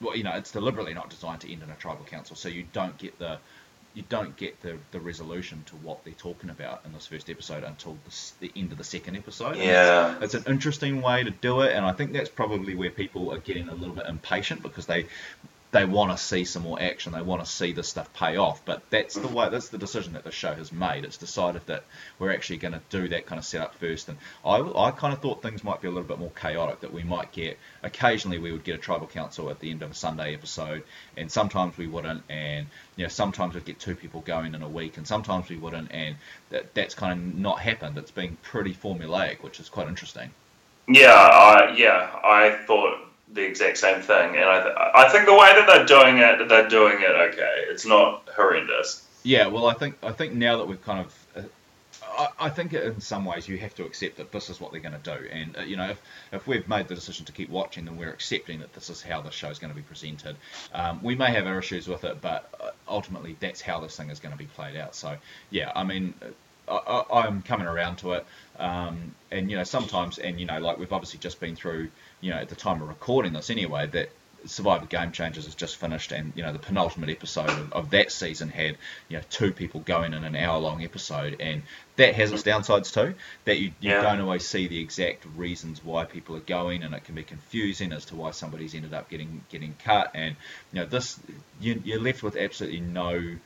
well, you know, it's deliberately not designed to end in a tribal council, so you don't get the you don't get the, the resolution to what they're talking about in this first episode until the, the end of the second episode. Yeah. it's, it's an interesting way to do it, and I think that's probably where people are getting a little bit impatient because they they want to see some more action. They want to see this stuff pay off. But that's the way. That's the decision that the show has made. It's decided that we're actually going to do that kind of setup first. And I, I kind of thought things might be a little bit more chaotic. That we might get occasionally we would get a tribal council at the end of a Sunday episode, and sometimes we wouldn't. And you know sometimes we'd get two people going in a week, and sometimes we wouldn't. And that, that's kind of not happened. It's been pretty formulaic, which is quite interesting. Yeah, yeah, I thought the exact same thing, and I, th- I think the way that they're doing it, they're doing it okay. It's not horrendous. Yeah, well, I think I think now that we've kind of, uh, I, I think in some ways you have to accept that this is what they're going to do, and uh, you know if, if we've made the decision to keep watching, then we're accepting that this is how the show is going to be presented. Um, we may have our issues with it, but uh, ultimately that's how this thing is going to be played out. So yeah, I mean. uh, I, I'm coming around to it, um, and you know sometimes, and you know, like we've obviously just been through, you know, at the time of recording this anyway, that Survivor Game Changers has just finished, and you know the penultimate episode of, of that season had you know two people going in an hour-long episode, and that has its downsides too. That you, you Yeah. don't always see the exact reasons why people are going, and it can be confusing as to why somebody's ended up getting getting cut, and you know this you, you're left with absolutely no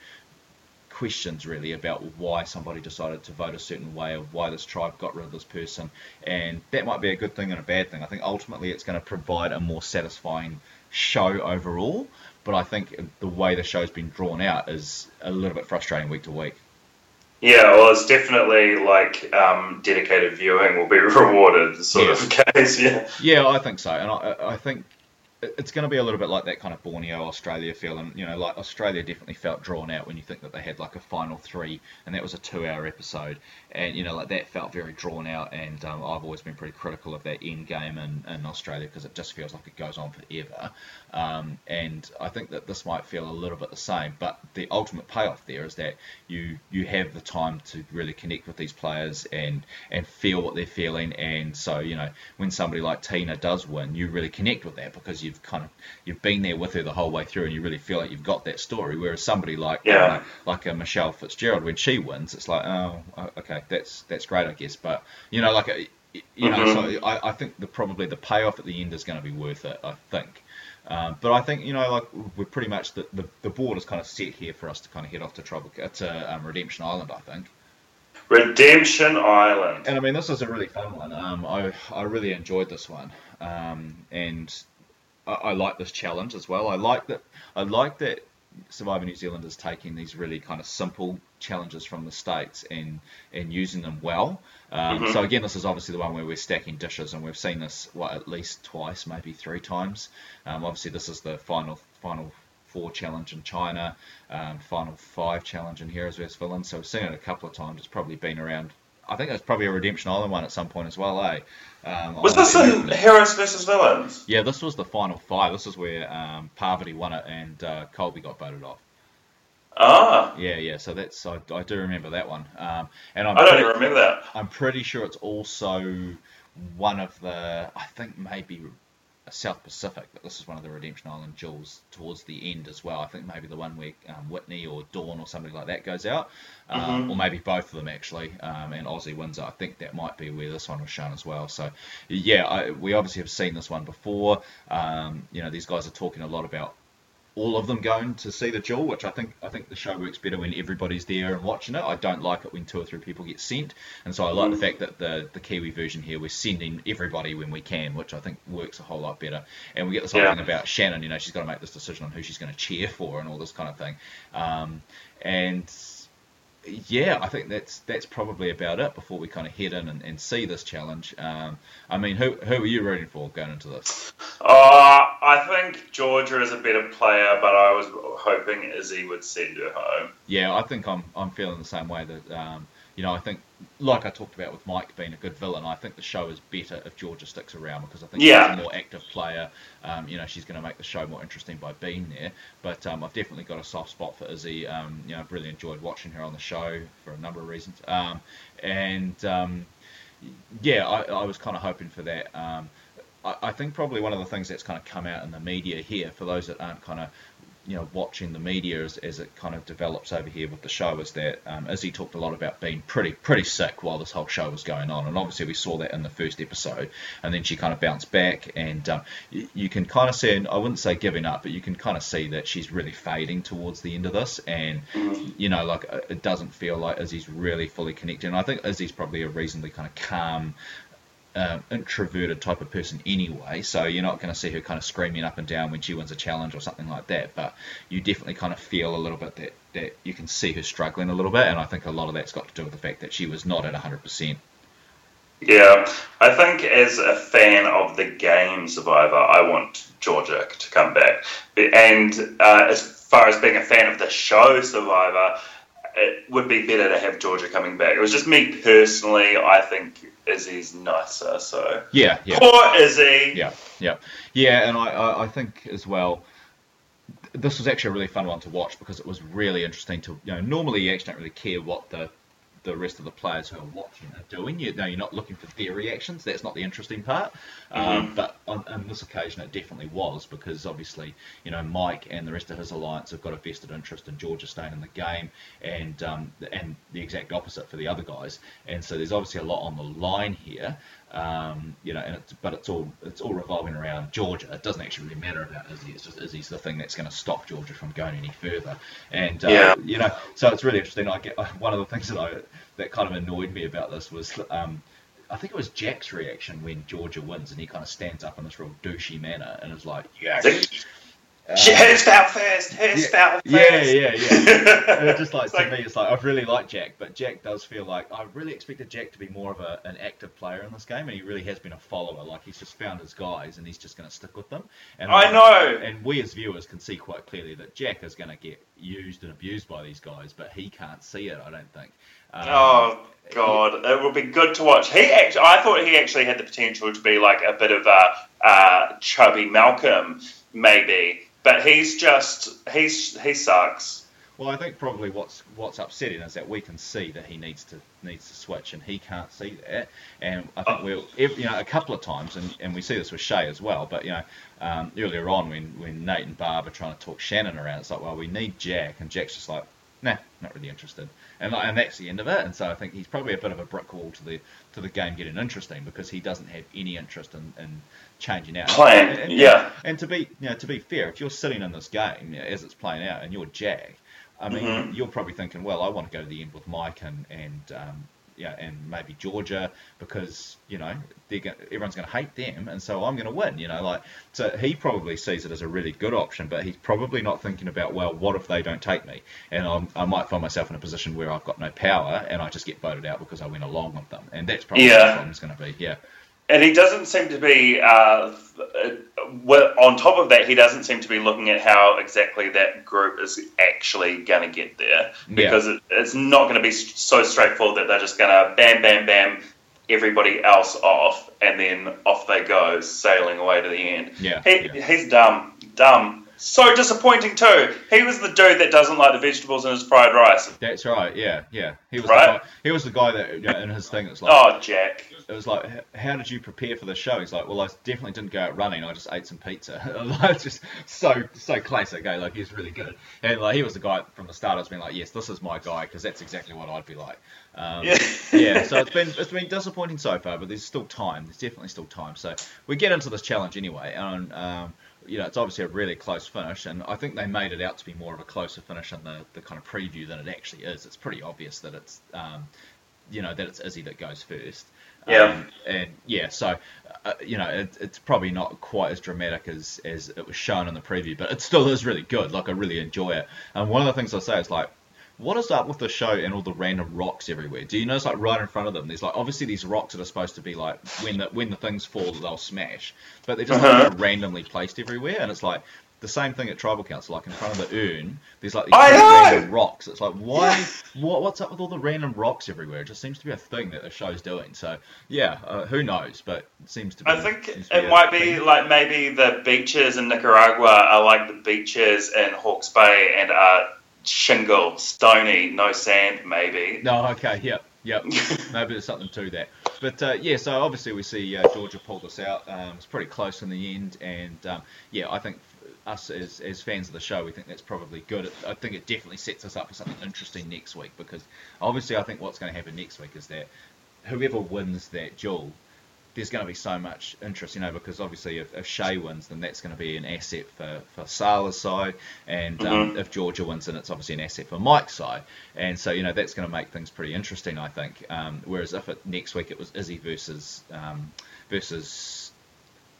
questions really about why somebody decided to vote a certain way or why this tribe got rid of this person. And that might be a good thing and a bad thing. I think ultimately it's going to provide a more satisfying show overall but i think the way the show's been drawn out is a little bit frustrating week to week. Yeah, well, it's definitely like um, dedicated viewing will be rewarded sort of case. Yeah, Yeah, I think so, and I, I think it's going to be a little bit like that kind of Borneo Australia feel, and you know, like Australia definitely felt drawn out when you think that they had like a final three, and that was a two-hour episode, and you know, like that felt very drawn out, and um, I've always been pretty critical of that end game in, in Australia because it just feels like it goes on forever, um, and I think that this might feel a little bit the same, but the ultimate payoff there is that you you have the time to really connect with these players and and feel what they're feeling, and so you know when somebody like Tina does win, you really connect with that because you've kind of you've been there with her the whole way through, and you really feel like you've got that story. Whereas somebody like Yeah. uh, like a Michelle Fitzgerald, when she wins, it's like oh okay that's that's great I guess, but you know like a, you know Mhm. so I, I think the probably the payoff at the end is going to be worth it. I think. Um, but I think you know, like we're pretty much the, the, the board is kind of set here for us to kind of head off to trouble to um, Redemption Island. I think. Redemption Island. And I mean, this is a really fun one. Um, I I really enjoyed this one, um, and I, I like this challenge as well. I like that. I like that Survivor New Zealand is taking these really kind of simple challenges from the states and and using them well. Um, Mhm. So again, this is obviously the one where we're stacking dishes, and we've seen this what at least twice, maybe three times. Um, obviously, this is the final final four challenge in China, um, final five challenge in Heroes vs Villains. So we've seen it a couple of times. It's probably been around. I think it's probably a Redemption Island one at some point as well, eh? Um, Was this in. Heroes versus Villains? Yeah, this was the final five. This is where um, Parvati won it and uh, Colby got voted off. Ah, Yeah, yeah. So that's I, I do remember that one. Um, and I'm I don't pretty, even remember that. I'm pretty sure it's also one of the I think maybe South Pacific, but this is one of the Redemption Island jewels towards the end as well. I think maybe the one where um, Whitney or Dawn or somebody like that goes out, um, Mhm. or maybe both of them actually, um, and Ozzy wins it. I think that might be where this one was shown as well. So yeah, I, we obviously have seen this one before. Um, you know, these guys are talking a lot about all of them going to see the jewel, which I think I think the show works better when everybody's there and watching it. I don't like it when two or three people get sent, and so I like the Mm. fact that the the Kiwi version here we're sending everybody when we can, which I think works a whole lot better. And we get this whole Yeah. thing about Shannon, you know, she's got to make this decision on who she's going to cheer for and all this kind of thing. Um, and yeah, I think that's that's probably about it before we kind of head in and, and see this challenge. Um, I mean, who who are you rooting for going into this? Uh, I think Georgia is a better player, but I was hoping Izzy would send her home. Yeah, I think I'm I'm feeling the same way that um, you know I think like I talked about with Mike being a good villain, I think the show is better if Georgia sticks around because I think Yeah. she's a more active player. Um, you know, she's going to make the show more interesting by being there. But um, I've definitely got a soft spot for Izzy. Um, you know, I've really enjoyed watching her on the show for a number of reasons. Um, and um, yeah, I, I was kind of hoping for that. Um, I, I think probably one of the things that's kind of come out in the media here, for those that aren't kind of you know, watching the media as, as it kind of develops over here with the show is that um, Izzy talked a lot about being pretty pretty sick while this whole show was going on, and obviously we saw that in the first episode, and then she kind of bounced back, and um, you, you can kind of see, I wouldn't say giving up, but you can kind of see that she's really fading towards the end of this, and you know, like it doesn't feel like Izzy's really fully connected, and I think Izzy's probably a reasonably kind of calm um, introverted type of person anyway, so you're not going to see her kind of screaming up and down when she wins a challenge or something like that. But you definitely kind of feel a little bit that, that you can see her struggling a little bit, and I think a lot of that's got to do with the fact that she was not at 100%. Yeah, I think as a fan of the game Survivor, I want Georgia to come back. And uh, as far as being a fan of the show Survivor, it would be better to have Georgia coming back. It was just me personally. I think Izzy's nicer. So yeah, yeah. Poor Izzy. Yeah, yeah, yeah. And I, I, I think as well. This was actually a really fun one to watch because it was really interesting to you know. Normally, you actually don't really care what the the rest of the players who are watching are doing. You know, you're not looking for their reactions. That's not the interesting part. Mm-hmm. Um, but on, on, this occasion, it definitely was because obviously, you know, Mike and the rest of his alliance have got a vested interest in Georgia staying in the game, and um, and the exact opposite for the other guys. And so there's obviously a lot on the line here. Um, you know, and it's, but it's all it's all revolving around Georgia. It doesn't actually really matter about Izzy. It's just Izzy's the thing that's going to stop Georgia from going any further. And uh, yeah. you know, so it's really interesting. I get one of the things that I that kind of annoyed me about this was. Um, I think it was Jack's reaction when Georgia wins, and he kind of stands up in this real douchey manner and is like, "Yeah, uh, Who's foul first? Yeah, foul first? Yeah, yeah, yeah. just like, to like, me, it's like I've really like Jack, but Jack does feel like I really expected Jack to be more of a, an active player in this game, and he really has been a follower. Like he's just found his guys, and he's just going to stick with them. And I know. And we as viewers can see quite clearly that Jack is going to get used and abused by these guys, but he can't see it. I don't think. Um, oh God, it would be good to watch. He actually, I thought he actually had the potential to be like a bit of a uh, chubby Malcolm, maybe but he's just he's he sucks. Well, I think probably what's what's upsetting is that we can see that he needs to needs to switch, and he can't see that. And I think we'll, you know, a couple of times, and, and we see this with Shay as well. But you know, um, earlier on when when Nate and Barb are trying to talk Shannon around, it's like, well, we need Jack, and Jack's just like, nah, not really interested. And and that's the end of it. And so I think he's probably a bit of a brick wall to the to the game getting interesting because he doesn't have any interest in, in changing out. Playing, and, and, yeah. And to be, you know, to be fair, if you're sitting in this game you know, as it's playing out and you're Jack, I mean, mm-hmm. you're probably thinking, well, I want to go to the end with Mike and and um, yeah, and maybe Georgia because you know gonna, everyone's going to hate them, and so I'm going to win. You know, like so he probably sees it as a really good option, but he's probably not thinking about well, what if they don't take me, and I'm, i might find myself in a position where I've got no power and I just get voted out because I went along with them, and that's probably yeah. what the problem's going to be. Yeah and he doesn't seem to be uh, on top of that he doesn't seem to be looking at how exactly that group is actually going to get there because yeah. it's not going to be so straightforward that they're just going to bam bam bam everybody else off and then off they go sailing away to the end yeah, he, yeah. he's dumb dumb so disappointing too. He was the dude that doesn't like the vegetables in his fried rice. That's right. Yeah, yeah. He was right. The guy, he was the guy that know, in his thing. It's like oh Jack. It was like, how did you prepare for the show? He's like, well, I definitely didn't go out running. I just ate some pizza. it's just so so classic. Eh? Like he's really good. And like he was the guy from the start. I was being like, yes, this is my guy because that's exactly what I'd be like. Um, yeah. yeah. So it's been it's been disappointing so far, but there's still time. There's definitely still time. So we get into this challenge anyway, and. Um, you know, it's obviously a really close finish, and I think they made it out to be more of a closer finish in the, the kind of preview than it actually is. It's pretty obvious that it's, um, you know, that it's Izzy that goes first. Yeah. Um, and yeah, so, uh, you know, it, it's probably not quite as dramatic as, as it was shown in the preview, but it still is really good. Like, I really enjoy it. And one of the things I say is, like, what is up with the show and all the random rocks everywhere? Do you notice like right in front of them? There's like obviously these rocks that are supposed to be like when the when the things fall they'll smash, but they're just uh-huh. like, randomly placed everywhere, and it's like the same thing at tribal council. Like in front of the urn, there's like these random rocks. It's like why? Yeah. What, what's up with all the random rocks everywhere? It just seems to be a thing that the show's doing. So yeah, uh, who knows? But it seems to be. I think it might be thing. like maybe the beaches in Nicaragua are like the beaches in Hawke's Bay and are shingle, stony, no sand, maybe. No, okay, yep, yep. maybe there's something to that. But uh, yeah, so obviously we see uh, Georgia pull this out. Um, it's pretty close in the end, and um, yeah, I think us as, as fans of the show, we think that's probably good. I think it definitely sets us up for something interesting next week because obviously I think what's going to happen next week is that whoever wins that duel, there's going to be so much interest, you know, because obviously if, if Shay wins, then that's going to be an asset for, for Sala's side, and um, Mhm. if Georgia wins, then it's obviously an asset for Mike's side, and so you know that's going to make things pretty interesting, I think. Um, whereas if it, next week it was Izzy versus um, versus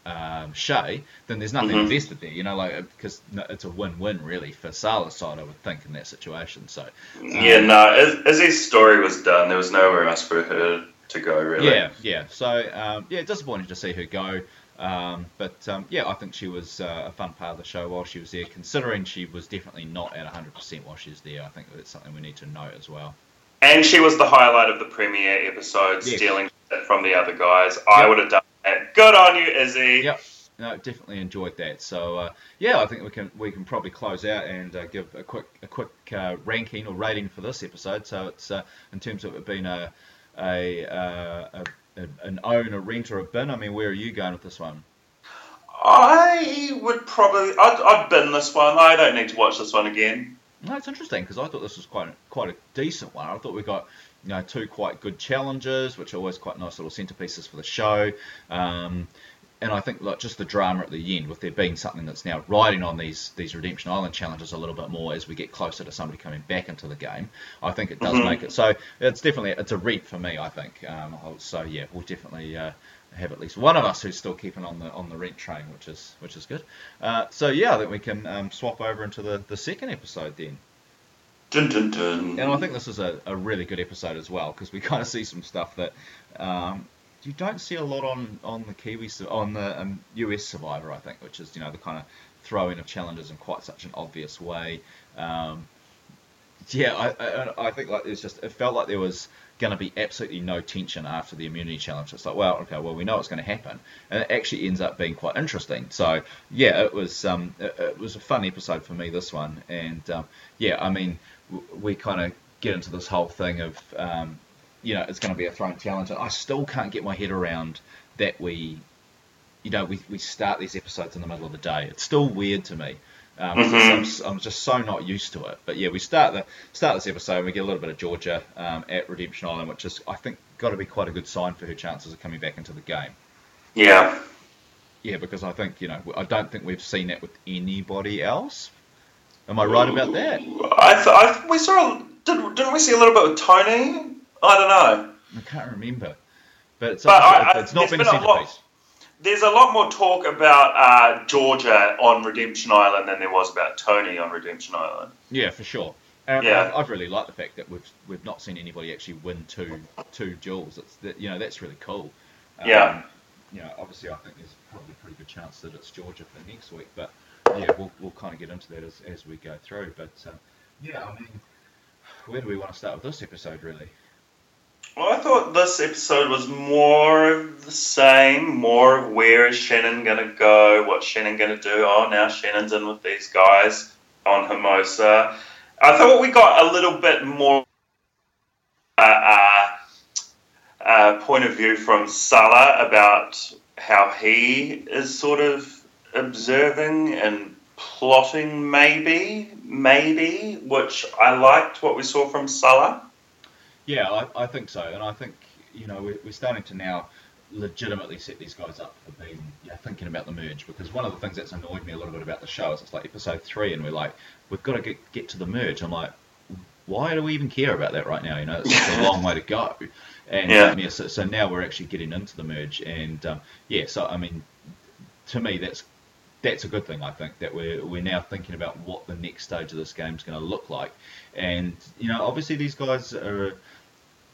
um, Shay, then there's nothing Mhm. invested there, you know, like because it's a win-win really for Sala's side, I would think, in that situation. So Yeah, no. as his story was done. There was nowhere else for her to go, really. Yeah, yeah. So um, yeah, disappointing to see her go. Um, but um, yeah, I think she was uh, a fun part of the show while she was there. Considering she was definitely not at 100% while she was there, I think that's something we need to note as well. And she was the highlight of the premiere episode, Yes. stealing shit from the other guys. I would have done Good on you, Izzy. Yep. No, definitely enjoyed that. So uh, yeah, I think we can we can probably close out and uh, give a quick a quick uh, ranking or rating for this episode. So it's uh, in terms of it being a a, uh, a, a an own, a rent, or a bin. I mean, where are you going with this one? I would probably. I'd, I'd bin this one. I don't need to watch this one again. No, it's interesting because I thought this was quite quite a decent one. I thought we got you know two quite good challenges, which are always quite nice little centerpieces for the show. Um, and I think like just the drama at the end, with there being something that's now riding on these these Redemption Island challenges a little bit more as we get closer to somebody coming back into the game. I think it does Mhm. make it so. It's definitely it's a read for me. I think. Um, so yeah, we'll definitely. Uh, have at least one of us who's still keeping on the on the rent train, which is which is good. Uh, so yeah, I think we can um, swap over into the, the second episode then. Dun dun dun. And I think this is a, a really good episode as well because we kind of see some stuff that um, you don't see a lot on on the Kiwi on the um, US Survivor, I think, which is you know the kind of throwing of challenges in quite such an obvious way. Um, yeah, I, I, I think like it's just it felt like there was going to be absolutely no tension after the immunity challenge. It's like, well, okay, well we know it's going to happen, and it actually ends up being quite interesting. So yeah, it was um, it, it was a fun episode for me this one, and um, yeah, I mean we kind of get into this whole thing of um, you know it's going to be a thrown challenge, and I still can't get my head around that we you know we, we start these episodes in the middle of the day. It's still weird to me. Um, Mhm. I'm, I'm just so not used to it. But yeah, we start the start this episode and we get a little bit of Georgia um, at Redemption Island, which is I think got to be quite a good sign for her chances of coming back into the game. Yeah. Yeah, because I think you know I don't think we've seen that with anybody else. Am I right about that? I, th- I th- we saw. Did, didn't we see a little bit with Tony? I don't know. I can't remember. But it's, But I- I- it's not been been a centerpiece. There's a lot more talk about uh, Georgia on Redemption Island than there was about Tony on Redemption Island. Yeah, for sure. Um, Yeah. I've, I've really liked the fact that we've we've not seen anybody actually win two two duels. It's that you know that's really cool. Um, Yeah. You know, obviously, I think there's probably a pretty good chance that it's Georgia for next week, but yeah, we'll we'll kind of get into that as, as we go through. But um, yeah, I mean, where do we want to start with this episode, really? Well, I thought this episode was more of the same, more of where is Shannon going to go, what's Shannon going to do. Oh, now Shannon's in with these guys on Hermosa. I thought we got a little bit more uh, uh, uh, point of view from Salah about how he is sort of observing and plotting, maybe, maybe, which I liked what we saw from Salah. Yeah, I, I think so, and I think you know we're, we're starting to now legitimately set these guys up for being yeah, thinking about the merge because one of the things that's annoyed me a little bit about the show is it's like episode three and we're like we've got to get get to the merge. I'm like, why do we even care about that right now? You know, it's a long way to go, and Yeah. yeah, so, so now we're actually getting into the merge, and um, yeah, so I mean, to me that's that's a good thing. I think that we're we're now thinking about what the next stage of this game is going to look like, and you know, obviously these guys are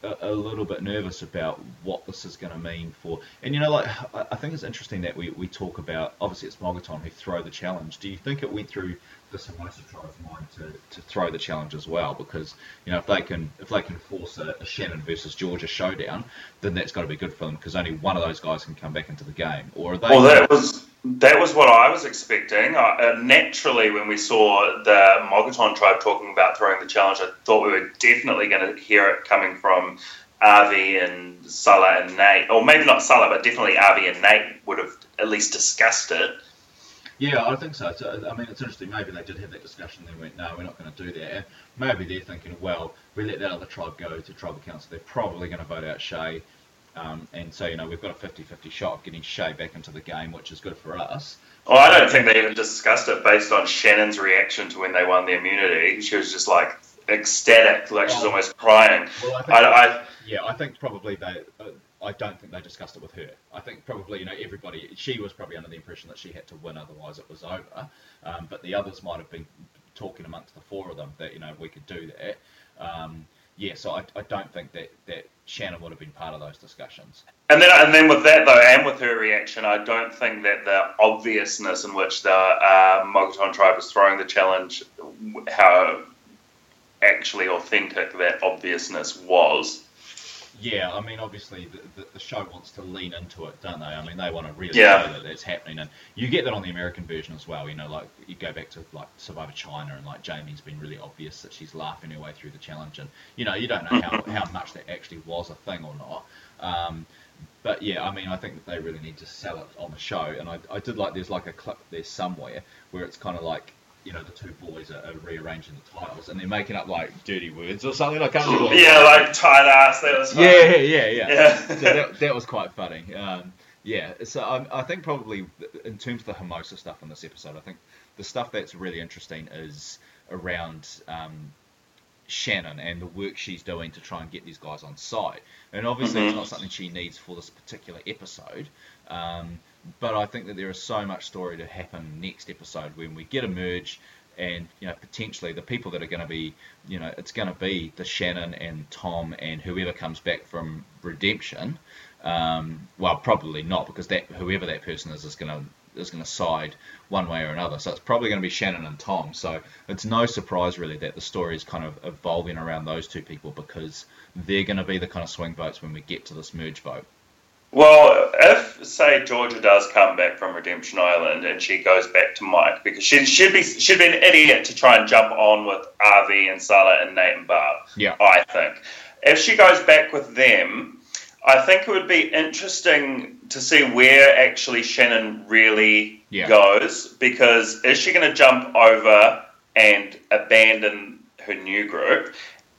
a, a little bit nervous about what this is going to mean for. And you know, like I, think it's interesting that we, we talk about. Obviously, it's Mogoton who throw the challenge. Do you think it went through the Hermosa tribe's mind to, to throw the challenge as well? Because you know, if they can if they can force a, a Shannon versus Georgia showdown, then that's got to be good for them because only one of those guys can come back into the game. Or are they? Well, that was that was what I was expecting. Uh, uh, naturally, when we saw the Mogoton tribe talking about throwing the challenge, I thought we were definitely going to hear it coming from Avi and Salah and Nate, or maybe not Salah, but definitely Avi and Nate would have at least discussed it. Yeah, I think so. so. I mean, it's interesting. Maybe they did have that discussion. They went, no, we're not going to do that. And maybe they're thinking, well, we let that other tribe go to tribal council. They're probably going to vote out Shay. Um, and so, you know, we've got a 50-50 shot of getting Shay back into the game, which is good for us. Well, I don't think they even discussed it based on Shannon's reaction to when they won the immunity. She was just like ecstatic, like she's Oh. almost crying. Well, I think, I, I, yeah, I think probably they. Uh, I don't think they discussed it with her. I think probably you know everybody. She was probably under the impression that she had to win, otherwise it was over. Um, but the others might have been talking amongst the four of them that you know we could do that. Um, yeah, so I, I don't think that, that Shannon would have been part of those discussions. And then, and then with that though, and with her reaction, I don't think that the obviousness in which the uh, Mogoton tribe was throwing the challenge, how actually authentic that obviousness was. Yeah, I mean, obviously the, the, the show wants to lean into it, don't they? I mean, they want to really Yeah. show that it's happening, and you get that on the American version as well. You know, like you go back to like Survivor China, and like Jamie's been really obvious that she's laughing her way through the challenge, and you know, you don't know how, how much that actually was a thing or not. Um, but yeah, I mean, I think that they really need to sell it on the show, and I, I did like there's like a clip there somewhere where it's kind of like. You know, the two boys are, are rearranging the titles and they're making up like dirty words or something. I can't remember. what it Yeah, like tight ass. That was funny. Yeah, yeah, yeah. Yeah. so that, that was quite funny. Um, yeah, so I, I think probably in terms of the Hermosa stuff in this episode, I think the stuff that's really interesting is around um, Shannon and the work she's doing to try and get these guys on side. And obviously, it's Mhm. not something she needs for this particular episode. Um, but I think that there is so much story to happen next episode when we get a merge, and you know potentially the people that are going to be, you know, it's going to be the Shannon and Tom and whoever comes back from Redemption. Um, well, probably not because that whoever that person is is going to is going to side one way or another. So it's probably going to be Shannon and Tom. So it's no surprise really that the story is kind of evolving around those two people because they're going to be the kind of swing votes when we get to this merge vote. Well, if say Georgia does come back from Redemption Island and she goes back to Mike because she should be she'd be an idiot to try and jump on with Avi and Salah and Nate and Barb. Yeah. I think if she goes back with them, I think it would be interesting to see where actually Shannon really Yeah. goes because is she going to jump over and abandon her new group?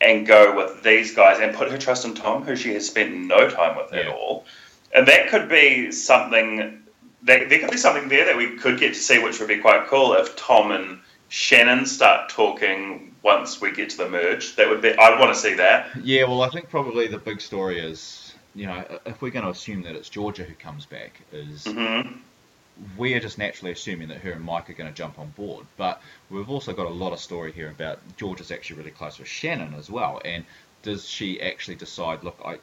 And go with these guys and put her trust in Tom, who she has spent no time with at all. And that could be something that there could be something there that we could get to see, which would be quite cool if Tom and Shannon start talking once we get to the merge. That would be I'd want to see that. Yeah, well, I think probably the big story is, you know, if we're going to assume that it's Georgia who comes back, is hmm we're just naturally assuming that her and Mike are going to jump on board. But we've also got a lot of story here about Georgia's actually really close with Shannon as well. And does she actually decide, look, I,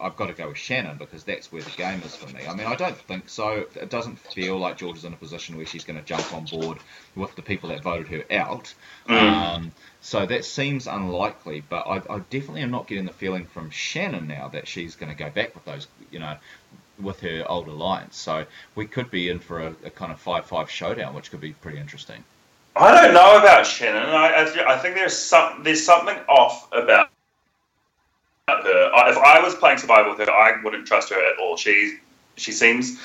I've got to go with Shannon because that's where the game is for me? I mean, I don't think so. It doesn't feel like George is in a position where she's going to jump on board with the people that voted her out. Mm. Um, so that seems unlikely, but I, I definitely am not getting the feeling from Shannon now that she's going to go back with those, you know, with her old alliance. So we could be in for a, a kind of five-five showdown, which could be pretty interesting. I don't know about Shannon. I, I, I think there's some there's something off about her. If I was playing survival with her, I wouldn't trust her at all. She she seems.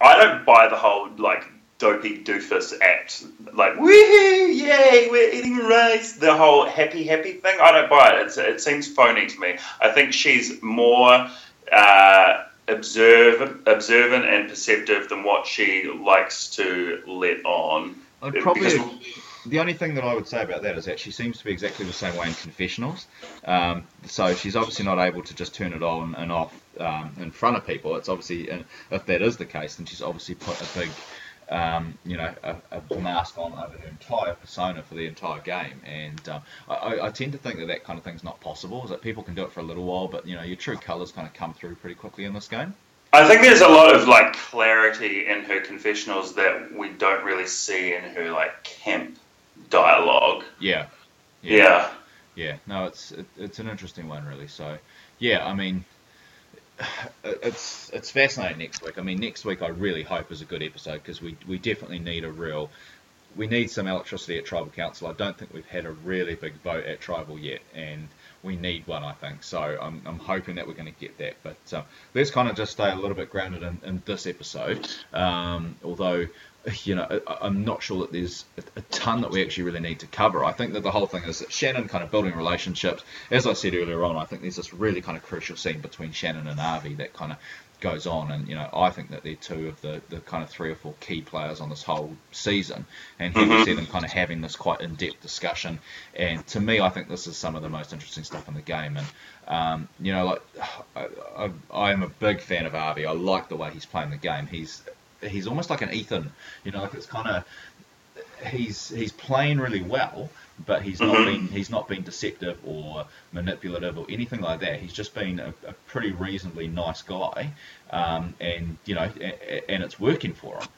I don't buy the whole like dopey doofus act. Like woohoo, yay, we're eating rice. The whole happy happy thing. I don't buy it. It's, it seems phony to me. I think she's more. Uh, observant, observant and perceptive than what she likes to let on. I'd probably Because- the only thing that I would say about that is that she seems to be exactly the same way in confessionals. Um, so she's obviously not able to just turn it on and off um, in front of people. It's obviously, if that is the case, then she's obviously put a big, um, you know, a, a mask on over her entire persona for the entire game. And um, I- I, tend to think that that kind of thing's not possible. Is that people can do it for a little while, but you know, your true colours kind of come through pretty quickly in this game. I think there's a lot of like clarity in her confessionals that we don't really see in her like camp dialogue. Yeah. Yeah. Yeah, no, it's it, it's an interesting one, really. So, yeah, I mean, it's it's fascinating next week. I mean, next week I really hope is a good episode because we we definitely need a real we need some electricity at tribal council. I don't think we've had a really big vote at tribal yet, and we need one, I think. So I'm, I'm hoping that we're going to get that. But uh, let's kind of just stay a little bit grounded in, in this episode. Um, although you know, I- I'm not sure that there's a- a ton that we actually really need to cover. I think that the whole thing is that Shannon kind of building relationships. As I said earlier on, I think there's this really kind of crucial scene between Shannon and Avi that kind of goes on, and you know, I think that they're two of the, the kind of three or four key players on this whole season, and here we see them kind of having this quite in-depth discussion. And to me, I think this is some of the most interesting stuff in the game. And um, you know, like I, I, I'm a big fan of Avi. I like the way he's playing the game. He's he's almost like an Ethan. You know, like it's kind of he's he's playing really well, but he's not Mhm. been he's not been deceptive or manipulative or anything like that. He's just been a, a pretty reasonably nice guy, um, and you know, a, and it's working for him.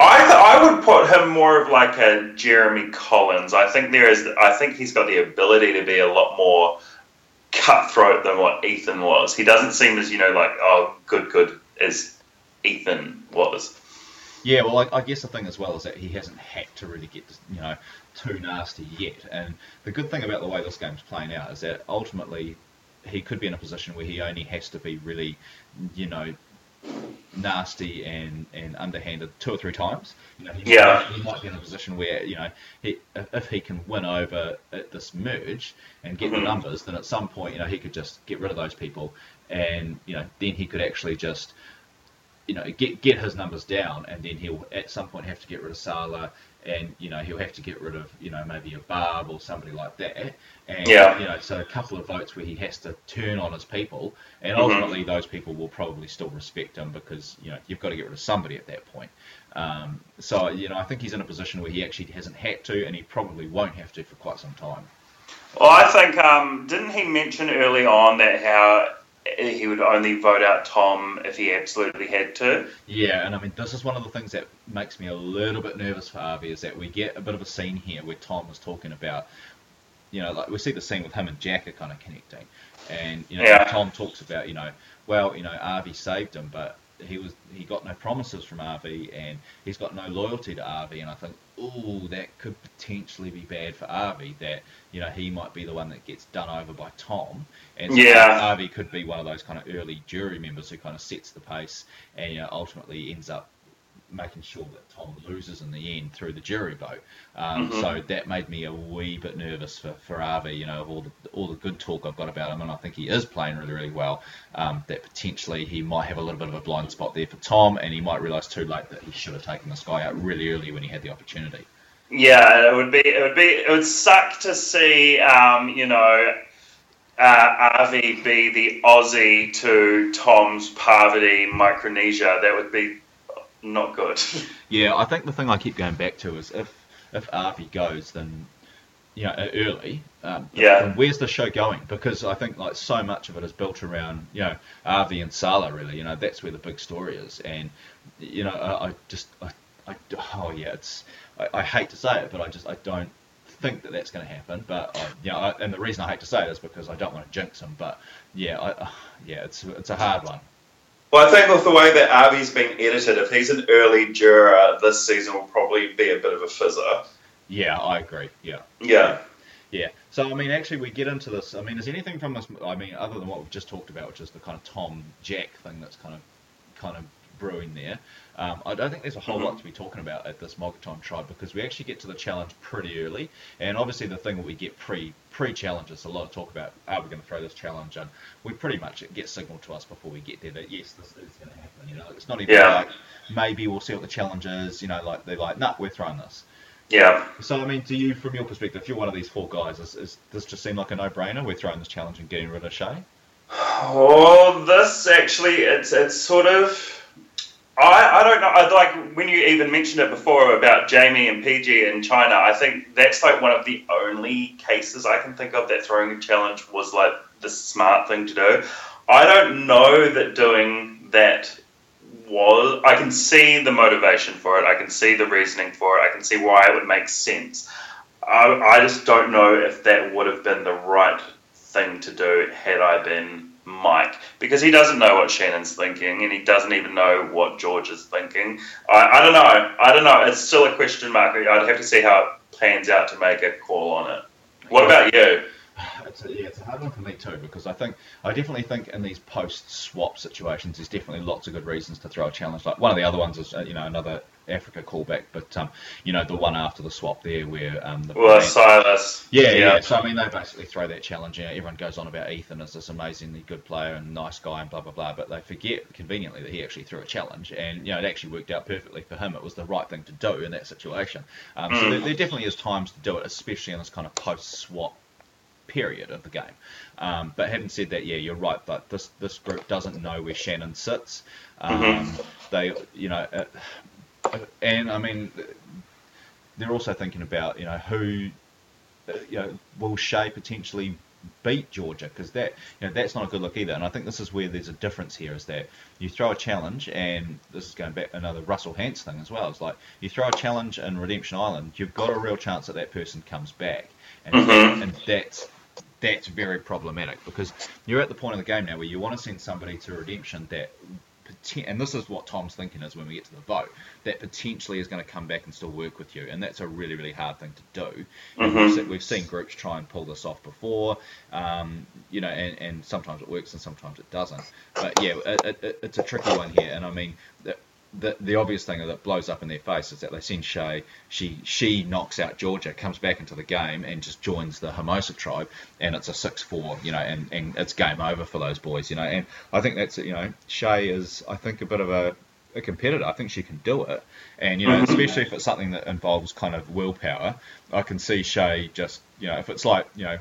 I th- I would put him more of like a Jeremy Collins. I think there is. I think he's got the ability to be a lot more cutthroat than what Ethan was. He doesn't seem as you know like oh good good as Ethan was. Yeah, well, I, I guess the thing as well is that he hasn't had to really get you know too nasty yet. And the good thing about the way this game's playing out is that ultimately he could be in a position where he only has to be really, you know, nasty and, and underhanded two or three times. You know, he, Yeah. might, he might be in a position where you know he, if he can win over at this merge and get the Mhm. numbers, then at some point you know he could just get rid of those people, and you know then he could actually just you know, get get his numbers down, and then he'll at some point have to get rid of Salah, and you know he'll have to get rid of you know maybe a Barb or somebody like that, and Yeah. you know so a couple of votes where he has to turn on his people, and Mhm. ultimately those people will probably still respect him because you know you've got to get rid of somebody at that point. Um, so you know I think he's in a position where he actually hasn't had to, and he probably won't have to for quite some time. Well, I think um, didn't he mention early on that how he would only vote out Tom if he absolutely had to? Yeah, and I mean, this is one of the things that makes me a little bit nervous for Avi is that we get a bit of a scene here where Tom is talking about, you know, like we see the scene with him and Jack are kind of connecting, and you know, Yeah. Tom talks about, you know, well, you know, Avi saved him, but he was he got no promises from Avi, and he's got no loyalty to Avi, and I think, oh, that could potentially be bad for Avi. That you know he might be the one that gets done over by Tom, and so Yeah. Avi could be one of those kind of early jury members who kind of sets the pace, and you know, ultimately ends up making sure that Tom loses in the end through the jury vote. Um, Mhm. So that made me a wee bit nervous for, for Avi, you know, of all the, all the good talk I've got about him, and I think he is playing really, really well. Um, that potentially he might have a little bit of a blind spot there for Tom, and he might realise too late that he should have taken this guy out really early when he had the opportunity. Yeah, it would be. It would be. It would suck to see, um, you know, uh, Avi be the Ozzy to Tom's Parvati Micronesia. That would be not good. Yeah, I think the thing I keep going back to is if if Avi goes, then you know early. Um, Yeah. Then where's the show going? Because I think like so much of it is built around you know Avi and Salah. Really, you know that's where the big story is. And you know I, I just I, I oh yeah, it's I, I hate to say it, but I just I don't think that that's going to happen. But I, you know, I, and the reason I hate to say it is because I don't want to jinx him. But yeah, I, uh, yeah, it's it's a hard one. Well, I think with the way that Avi's been edited, if he's an early juror, this season will probably be a bit of a fizzer. Yeah, I agree. Yeah. Yeah. Yeah. So I mean, actually, we get into this. I mean, is anything from this? I mean, other than what we've just talked about, which is the kind of Tom Jack thing that's kind of kind of brewing there. Um, I don't think there's a whole lot to be talking about at this Mogoton tribe because we actually get to the challenge pretty early, and obviously the thing that we get pre pre challenge is a lot of talk about are we going to throw this challenge, and we pretty much get signaled to us before we get there that yes, this is going to happen. You know, it's not even Yeah. like maybe we'll see what the challenge is. You know, like they're like, nah, we're throwing this. Yeah. So, I mean, to you, from your perspective, if you're one of these four guys, is, is this just seem like a no-brainer? We're throwing this challenge and getting rid of Shay. Oh, this actually, it's it's sort of. I, I don't know. I like when you even mentioned it before about Jamie and Peih-Gee in China. I think that's like one of the only cases I can think of that throwing a challenge was like the smart thing to do. I don't know that doing that was. I can see the motivation for it. I can see the reasoning for it. I can see why it would make sense. I, I just don't know if that would have been the right thing to do had I been Mike, because he doesn't know what Shannon's thinking, and he doesn't even know what George is thinking. I, I don't know. I don't know. It's still a question mark. I'd have to see how it pans out to make a call on it. What about you? It's a, yeah, it's a hard one for me too because I think I definitely think in these post-swap situations, there's definitely lots of good reasons to throw a challenge. Like one of the other ones is uh, you know another Africa callback, but um, you know the one after the swap there where um, the Well, Silas. yeah, yeah, So I mean, they basically throw that challenge. Everyone goes on about Ethan as this amazingly good player and nice guy and blah blah blah, but they forget conveniently that he actually threw a challenge, and you know it actually worked out perfectly for him. It was the right thing to do in that situation. Um, So there, there definitely is times to do it, especially in this kind of post-swap period of the game. Um, but having said that, yeah, you're right. But this this group doesn't know where Shannon sits. Um, They, you know, uh, and I mean, they're also thinking about you know who, you know, will Shay potentially beat Georgia because that you know that's not a good look either. And I think this is where there's a difference here is that you throw a challenge, and this is going back another Russell Hantz thing as well. It's like you throw a challenge in Redemption Island, you've got a real chance that that person comes back, and mm-hmm. and that's that's very problematic because you're at the point of the game now where you want to send somebody to redemption that poten- and this is what Tom's thinking is when we get to the vote that potentially is going to come back and still work with you and that's a really really hard thing to do. And we've, we've seen groups try and pull this off before um, you know and, and sometimes it works and sometimes it doesn't. But yeah it, it, it's a tricky one here and I mean the, the, obvious thing that blows up in their face is that they send Shay, she she knocks out Georgia, comes back into the game and just joins the Hermosa tribe, and it's a six four, you know, and, and it's game over for those boys, you know, and I think that's you know Shay is I think a bit of a, a competitor. I think she can do it, and you know, especially if it's something that involves kind of willpower, I can see Shay just you know if it's like you know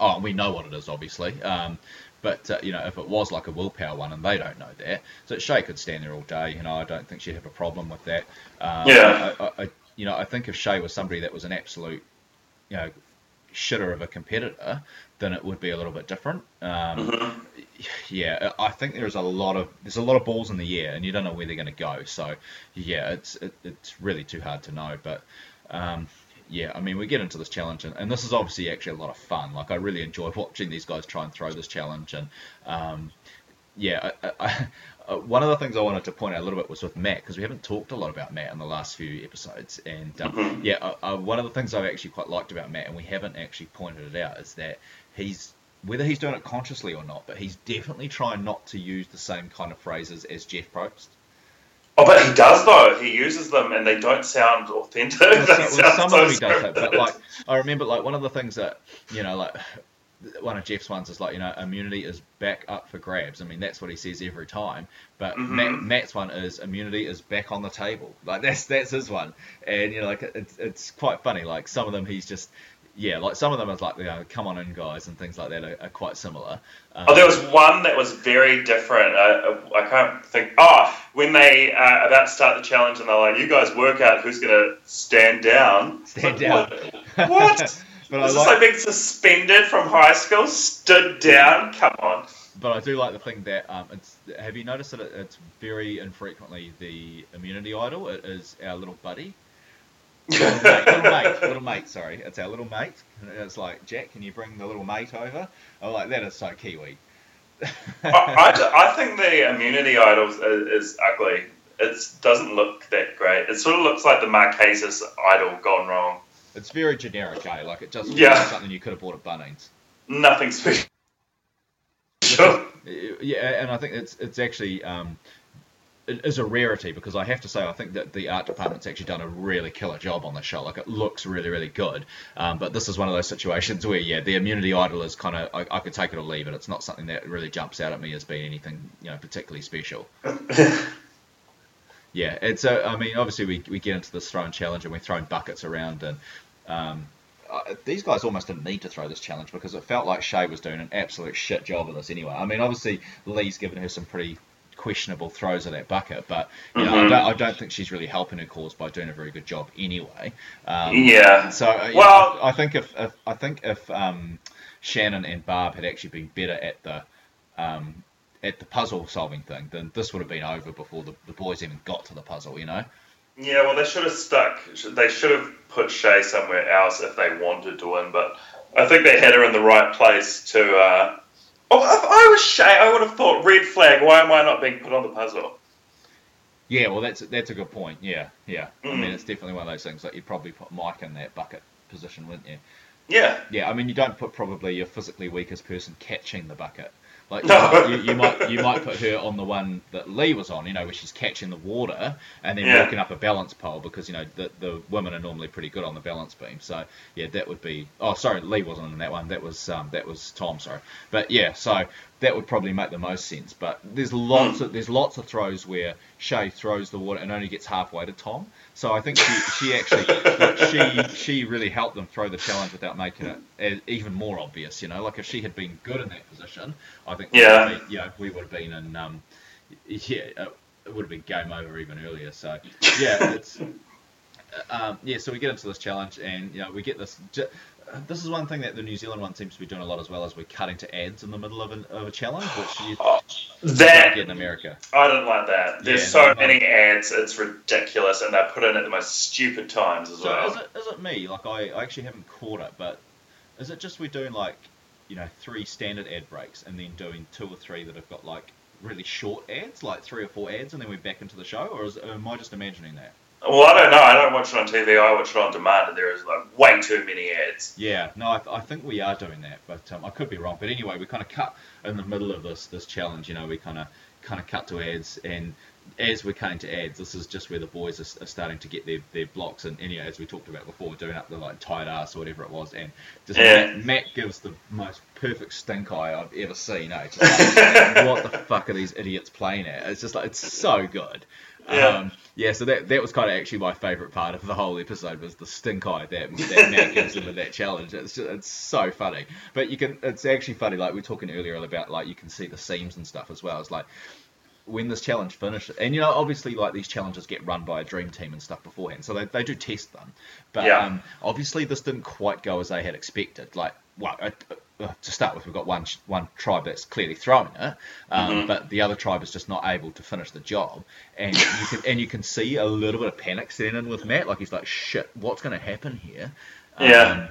oh, we know what it is, obviously. Um, but uh, you know, if it was like a willpower one, and they don't know that, so Shay could stand there all day. You know, I don't think she'd have a problem with that. Um, Yeah. I, I, you know, I think if Shay was somebody that was an absolute, you know, shitter of a competitor, then it would be a little bit different. Um, Yeah, I think there's a lot of there's a lot of balls in the air, and you don't know where they're going to go. So, yeah, it's it, it's really too hard to know. But um, yeah, I mean, we get into this challenge, and, and this is obviously actually a lot of fun. Like, I really enjoy watching these guys try and throw this challenge, and um, yeah, I, I, uh, one of the things I wanted to point out a little bit was with Matt because we haven't talked a lot about Matt in the last few episodes, and um, yeah, uh, uh, one of the things I've actually quite liked about Matt, and we haven't actually pointed it out, is that he's whether he's doing it consciously or not, but he's definitely trying not to use the same kind of phrases as Jeff Probst. Oh, but he does though. He uses them, and they don't sound authentic. Well, so- well, some of them he does but like I remember, like one of the things that you know, like one of Jeff's ones is like you know, immunity is back up for grabs. I mean, that's what he says every time. But Mm-hmm. Matt, Matt's one is immunity is back on the table. Like that's that's his one, and you know, like it's it's quite funny. Like some of them, he's just. Yeah, like some of them is like, you know, come on in, guys, and things like that are, are quite similar. Um, Oh, there was one that was very different. I, I can't think. Oh, when they uh, about to start the challenge and they're like, "You guys work out who's going to stand down." Stand Like, down. What? what? But I Is this like- like being suspended from high school? Stood down? Come on. But I do like the thing that um, it's. Have you noticed that it, it's very infrequently the immunity idol? It is our little buddy, little mate, little mate, little mate. Sorry, it's our little mate. It's like Jack, can you bring the little mate over? I'm like that is so Kiwi. I, I, I think the immunity idol is, is ugly. It doesn't look that great. It sort of looks like the Marquesas idol gone wrong. It's very generic, eh? Like it just looks Yeah. like something you could have bought at Bunnings. Nothing special. Sure. Yeah, and I think it's it's actually um, it is a rarity because I have to say I think that the art department's actually done a really killer job on the show. Like it looks really really good, um, but this is one of those situations where yeah, the immunity idol is kind of I, I could take it or leave it. It's not something that really jumps out at me as being anything you know particularly special. Yeah, it's a, I mean, obviously we, we get into this throwing challenge and we're throwing buckets around and um, uh, these guys almost didn't need to throw this challenge because it felt like Shay was doing an absolute shit job of this anyway. I mean, obviously Lee's given her some pretty questionable throws of that bucket, but you know, I, don't, I don't think she's really helping her cause by doing a very good job anyway. Um, Yeah. so uh, Well- I, I think if, if I think if um, Shannon and Barb had actually been better at the um, at the puzzle solving thing, then this would have been over before the, the boys even got to the puzzle. You know? Yeah, well, they should have stuck. They should have put Shay somewhere else if they wanted to win. But I think they had her in the right place to. Uh... Oh, if I was Shay, I would have thought red flag. Why am I not being put on the puzzle? Yeah, well, that's that's a good point. Yeah, yeah. I Mm. mean, it's definitely one of those things that you'd probably put Mike in that bucket position, wouldn't you? Yeah, Yeah, I mean, you don't put probably your physically weakest person catching the bucket. Like you, might, you, you might you might put her on the one that Lee was on, you know, where she's catching the water and then Yeah. walking up a balance pole because you know the the women are normally pretty good on the balance beam. So yeah, that would be. Oh, sorry, Lee wasn't in that one. That was um, that was Tom. Sorry, but yeah, so that would probably make the most sense. But there's lots of there's lots of throws where Shay throws the water and only gets halfway to Tom. So I think she, she actually she she really helped them throw the challenge without making it even more obvious. You know, like if she had been good in that position, I think Yeah. would you know, we would have been in um, yeah, it would have been game over even earlier. So yeah, it's um, yeah. So we get into this challenge, and you know, we get this. This is one thing that the New Zealand one seems to be doing a lot as well, as we're cutting to ads in the middle of, an, of a challenge, which you Oh, don't that get in America. I don't like that. There's Yeah, so no, many ads, it's ridiculous, and they're put in at the most stupid times as So well. is it is it me? Like I, I actually haven't caught it, but is it just we're doing like you know three standard ad breaks and then doing two or three that have got like really short ads, like three or four ads, and then we're back into the show, or is, am I just imagining that? Well, I don't know. I don't watch it on TV. I watch it on demand, and there is like way too many ads. Yeah, no, I, th- I think we are doing that, but um, I could be wrong. But anyway, we kind of cut in the middle of this this challenge. You know, we kind of kind of cut to ads, and as we're cutting to ads, this is just where the boys are, are starting to get their, their blocks. And, you as we talked about before, doing up the like tight ass or whatever it was, and just Yeah. Matt, Matt gives the most perfect stink eye I've ever seen. Eh? Like, what the fuck are these idiots playing at? It's just like it's so good. Yeah. Um, yeah, so that that was kind of actually my favourite part of the whole episode was the stink eye that, that Matt gives him with that challenge. It's just, it's so funny, but you can it's actually funny. Like we were talking earlier about like you can see the seams and stuff as well. It's like when this challenge finishes, and you know obviously like these challenges get run by a dream team and stuff beforehand, so they, they do test them. But Yeah. um, obviously this didn't quite go as they had expected. Like well, to start with, we've got one one tribe that's clearly throwing it, um, Mhm. but the other tribe is just not able to finish the job, and you can and you can see a little bit of panic setting in with Matt. Like he's like, "Shit, what's going to happen here?" Yeah. Um,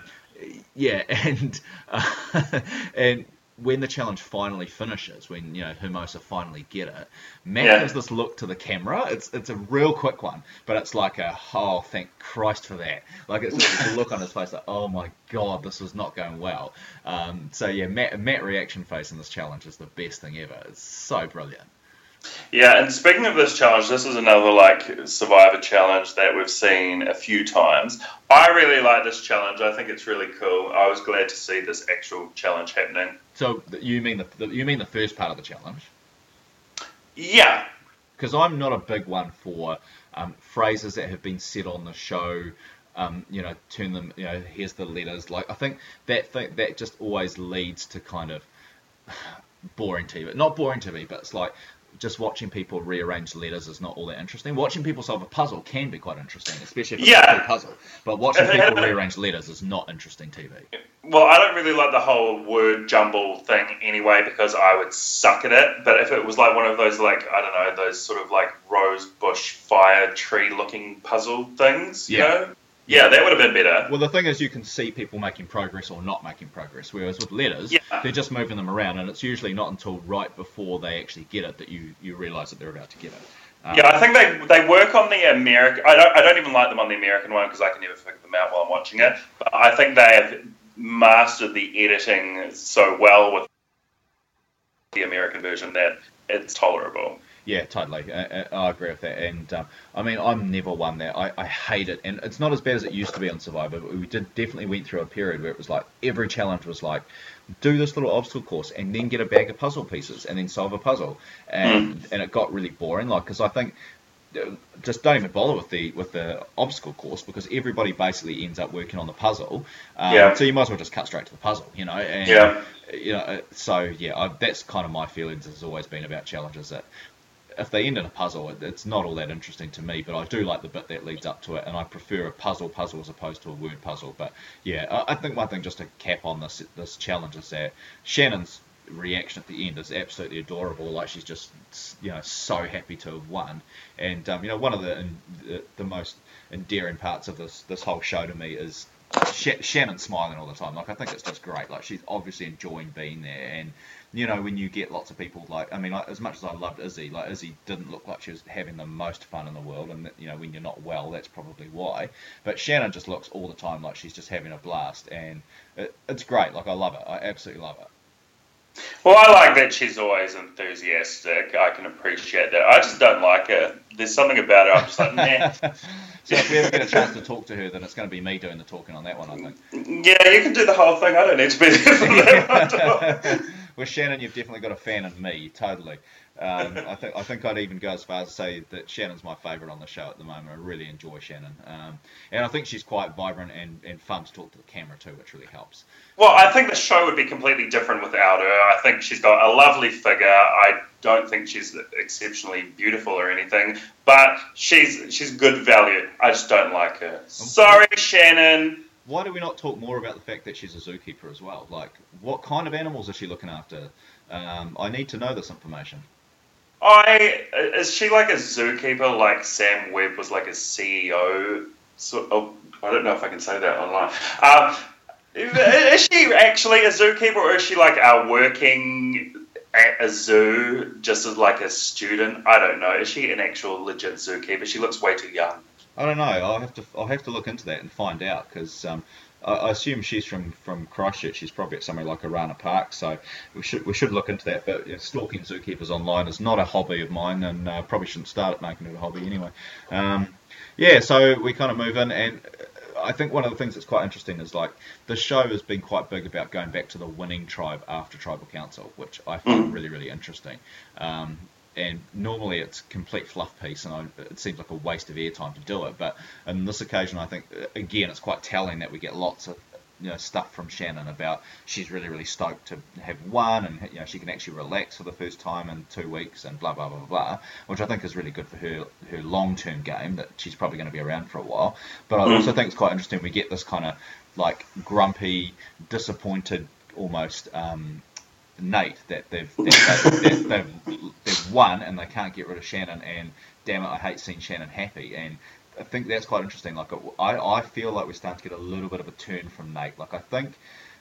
yeah, and uh, and when the challenge finally finishes, when you know Hermosa finally get it, Matt Yeah. gives this look to the camera. It's it's a real quick one, but it's like a oh thank Christ for that. Like it's just a look on his face like oh my god this was not going well. Um, so yeah, Matt Matt reaction face in this challenge is the best thing ever. It's so brilliant. Yeah, and speaking of this challenge, this is another like survivor challenge that we've seen a few times. I really like this challenge. I think it's really cool. I was glad to see this actual challenge happening. So you mean the, you mean the first part of the challenge? Yeah, because I'm not a big one for um, phrases that have been said on the show. Um, you know, turn them. You know, here's the letters. Like I think that thing that just always leads to kind of boring TV. Not boring TV, but it's like just watching people rearrange letters is not all that interesting. Watching people solve a puzzle can be quite interesting, especially if it's Yeah. a puzzle. But watching people rearrange letters is not interesting TV. Well, I don't really like the whole word jumble thing anyway because I would suck at it. But if it was like one of those, like, I don't know, those sort of like rose bush fire tree looking puzzle things, you Yeah. know? Yeah, that would have been better. Well, the thing is, you can see people making progress or not making progress. Whereas with letters, Yeah. they're just moving them around, and it's usually not until right before they actually get it that you, you realise that they're about to get it. Um, Yeah, I think they they work on the American. I don't I don't even like them on the American one because I can never figure them out while I'm watching it. But I think they have mastered the editing so well with the American version that it's tolerable. Yeah, totally. I, I I agree with that. And um, I mean, I'm never one that I, I hate it, and it's not as bad as it used to be on Survivor. But we did definitely went through a period where it was like every challenge was like, do this little obstacle course, and then get a bag of puzzle pieces, and then solve a puzzle, and and it got really boring. Like, because I think uh, just don't even bother with the with the obstacle course because everybody basically ends up working on the puzzle. Um, Yeah. So you might as well just cut straight to the puzzle, you know. And, Yeah. You know, uh, so yeah, I, that's kind of my feelings. Has always been about challenges that if they end in a puzzle, it, it's not all that interesting to me. But I do like the bit that leads up to it, and I prefer a puzzle puzzle as opposed to a word puzzle. But yeah, I, I think one thing just to cap on this this challenge is that Shannon's reaction at the end is absolutely adorable. Like she's just you know so happy to have won, and um, you know one of the the, the most endearing parts of this this whole show to me is. Sh- Shannon smiling all the time. Like I think it's just great. Like she's obviously enjoying being there, and you know when you get lots of people like I mean, like, as much as I loved Izzy, like Izzy didn't look like she was having the most fun in the world, and you know when you're not well, that's probably why. But Shannon just looks all the time like she's just having a blast, and it, it's great. Like I love it. I absolutely love it. Well, I like that she's always enthusiastic. I can appreciate that. I just don't like her. There's something about her. I'm just like, nah. so if we ever get a chance to talk to her, then it's going to be me doing the talking on that one, I think. Yeah, you can do the whole thing. I don't need to be there for that With Shannon, you've definitely got a fan of me, totally. Um, I think I think I'd even go as far as to say that Shannon's my favourite on the show at the moment. I really enjoy Shannon, um, and I think she's quite vibrant and, and fun to talk to the camera too, which really helps. Well, I think the show would be completely different without her. I think she's got a lovely figure. I don't think she's exceptionally beautiful or anything, but she's she's good value. I just don't like her. Sorry, Shannon. Why do we not talk more about the fact that she's a zookeeper as well? Like, what kind of animals is she looking after? Um, I need to know this information. I is she like a zookeeper like Sam Webb was like a CEO? So oh, I don't know if I can say that online. Um, is she actually a zookeeper, or is she like working at a zoo just as like a student? I don't know. Is she an actual legit zookeeper? She looks way too young. I don't know. I'll have to I'll have to look into that and find out because um, I assume she's from, from Christchurch. She's probably at somewhere like Orana Park, so we should we should look into that. But stalking zookeepers online is not a hobby of mine, and uh, probably shouldn't start at making it a hobby anyway. Um, yeah, so we kind of move in, and I think one of the things that's quite interesting is like the show has been quite big about going back to the winning tribe after tribal council, which I find mm. really really interesting. Um, and normally it's complete fluff piece, and I, it seems like a waste of airtime to do it. But on this occasion, I think again it's quite telling that we get lots of you know stuff from Shannon about she's really really stoked to have won, and you know she can actually relax for the first time in two weeks, and blah blah blah blah, which I think is really good for her her long term game that she's probably going to be around for a while. But I also think it's quite interesting we get this kind of like grumpy, disappointed, almost. Um, Nate that they've that they've, they've, they've won and they can't get rid of Shannon and damn it I hate seeing Shannon happy and I think that's quite interesting like I, I feel like we're starting to get a little bit of a turn from Nate like I think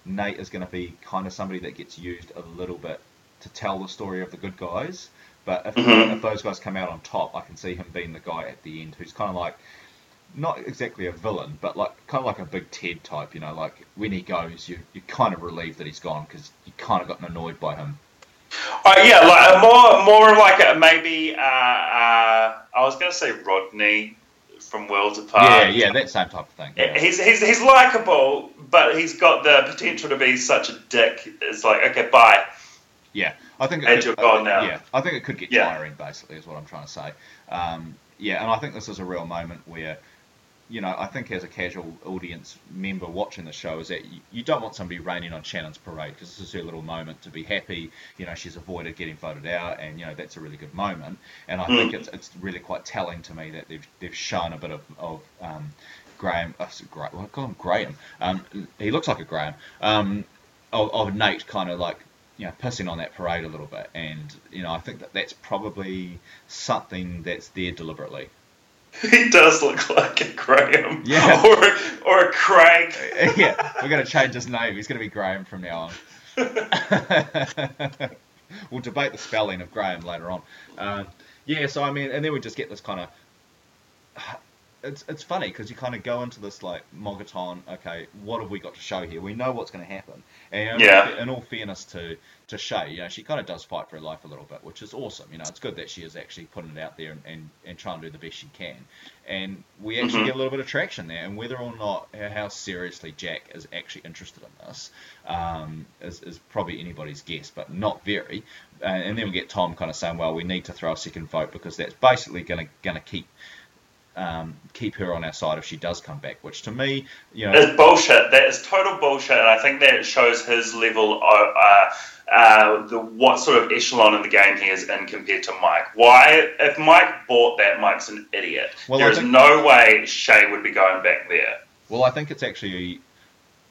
Nate is going to be kind of somebody that gets used a little bit to tell the story of the good guys but if, mm-hmm. if those guys come out on top I can see him being the guy at the end who's kind of like not exactly a villain, but like kind of like a big Ted type. You know, like when he goes, you you're kind of relieved that he's gone because you kind of gotten annoyed by him. Oh yeah, like more more like a, maybe uh, uh, I was going to say Rodney from Worlds Apart. Yeah, yeah, that same type of thing. Yeah. He's he's he's likable, but he's got the potential to be such a dick. It's like okay, bye. Yeah, I think. It could, uh, now. Yeah, I think it could get yeah. tiring. Basically, is what I'm trying to say. Um, yeah, and I think this is a real moment where you know, I think as a casual audience member watching the show, is that you, you don't want somebody raining on Shannon's parade because this is her little moment to be happy. You know, she's avoided getting voted out, and you know that's a really good moment. And I mm. think it's it's really quite telling to me that they've they've shown a bit of of um, Graham. Uh, great, well, I call him Graham. Um, he looks like a Graham. Um, of, of Nate kind of like you know, pissing on that parade a little bit. And, you know, I think that that's probably something that's there deliberately. He does look like a Graham. Yeah. Or, or a Craig. yeah, we're going to change his name. He's going to be Graham from now on. we'll debate the spelling of Graham later on. Um, yeah, so I mean, and then we just get this kind of. It's it's funny because you kind of go into this like Mogoton. Okay, what have we got to show here? We know what's going to happen. And yeah. in all fairness to to Shay, you know, she kind of does fight for her life a little bit, which is awesome. You know, it's good that she is actually putting it out there and, and, and trying to do the best she can. And we actually mm-hmm. get a little bit of traction there. And whether or not how seriously Jack is actually interested in this um, is, is probably anybody's guess, but not very. And, and then we get Tom kind of saying, well, we need to throw a second vote because that's basically going to going to keep um, keep her on our side if she does come back. Which to me, you know, is bullshit. That is total bullshit, and I think that shows his level of. Uh, uh, the what sort of echelon in the game he is in compared to Mike. Why, if Mike bought that, Mike's an idiot. Well, there is no way Shay would be going back there. Well, I think it's actually,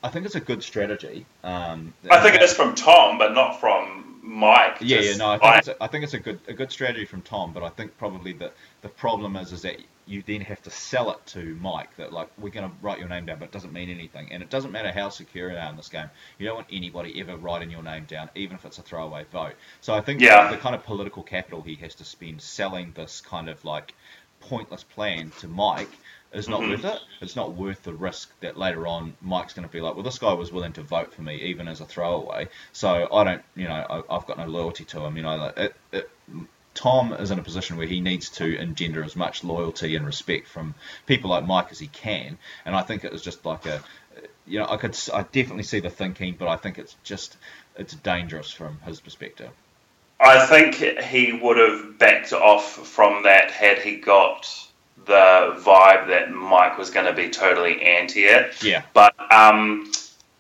I think it's a good strategy. Um, I think it is from Tom, but not from Mike. Yeah, yeah, no, I think, it's a, I think it's a good a good strategy from Tom, but I think probably the the problem is is that you then have to sell it to Mike that like we're going to write your name down, but it doesn't mean anything. And it doesn't matter how secure you are in this game. You don't want anybody ever writing your name down, even if it's a throwaway vote. So I think yeah. the kind of political capital he has to spend selling this kind of like pointless plan to Mike is not Mhm. worth it. It's not worth the risk that later on Mike's going to be like, well, this guy was willing to vote for me even as a throwaway, so I don't, you know, I, I've got no loyalty to him. You know, like, it, it, Tom is in a position where he needs to engender as much loyalty and respect from people like Mike as he can, and I think it was just like a, you know, I could, I definitely see the thinking, but I think it's just, it's dangerous from his perspective. I think he would have backed off from that had he got the vibe that Mike was going to be totally anti it. Yeah. But um,